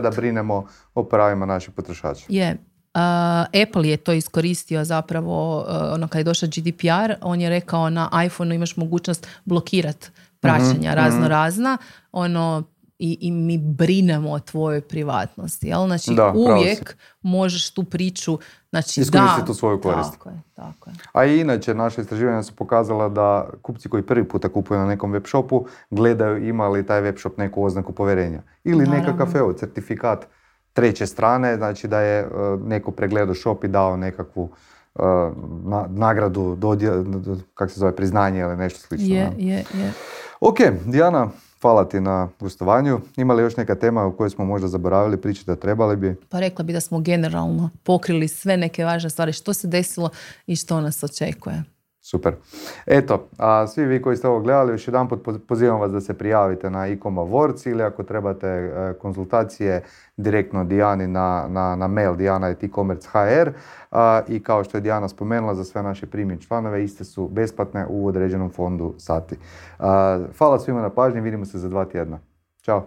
da brinemo o pravima naših potrošača. Je. Apple je to iskoristio zapravo, uh, ono kad je došao GDPR, on je rekao na iPhoneu imaš mogućnost blokirati praćenja mhm, razno mhm. razna, ono i, i mi brinemo o tvojoj privatnosti. Jel? Znači uvijek možeš tu priču znači, iskoristiti u svoju korist. Tako je, tako je. A i inače, naše istraživanja su pokazala da kupci koji prvi puta kupuju na nekom web shopu gledaju ima li taj web shop neku oznaku povjerenja. Ili nekakav evo, certifikat treće strane, znači da je e, neko pregledao shop i dao nekakvu e, nagradu, dodje, kak se zove, priznanje ili nešto slično. Je, je, je. Ok, Dijana, hvala ti na gostovanju. Ima li još neka tema o kojoj smo možda zaboravili pričati, da trebali bi? Pa rekla bi da smo generalno pokrili sve neke važne stvari, što se desilo i što nas očekuje. Super. Eto, a svi vi koji ste ovo gledali, još jedan put pozivam vas da se prijavite na Ecom Awards ili ako trebate e, konzultacije direktno Dijani na, na, na mail dijana.ecommerce.hr i kao što je Dijana spomenula za sve naše primjen članove, iste su besplatne u određenom fondu sati. Hvala svima na pažnji, vidimo se za dva tjedna. Ćao.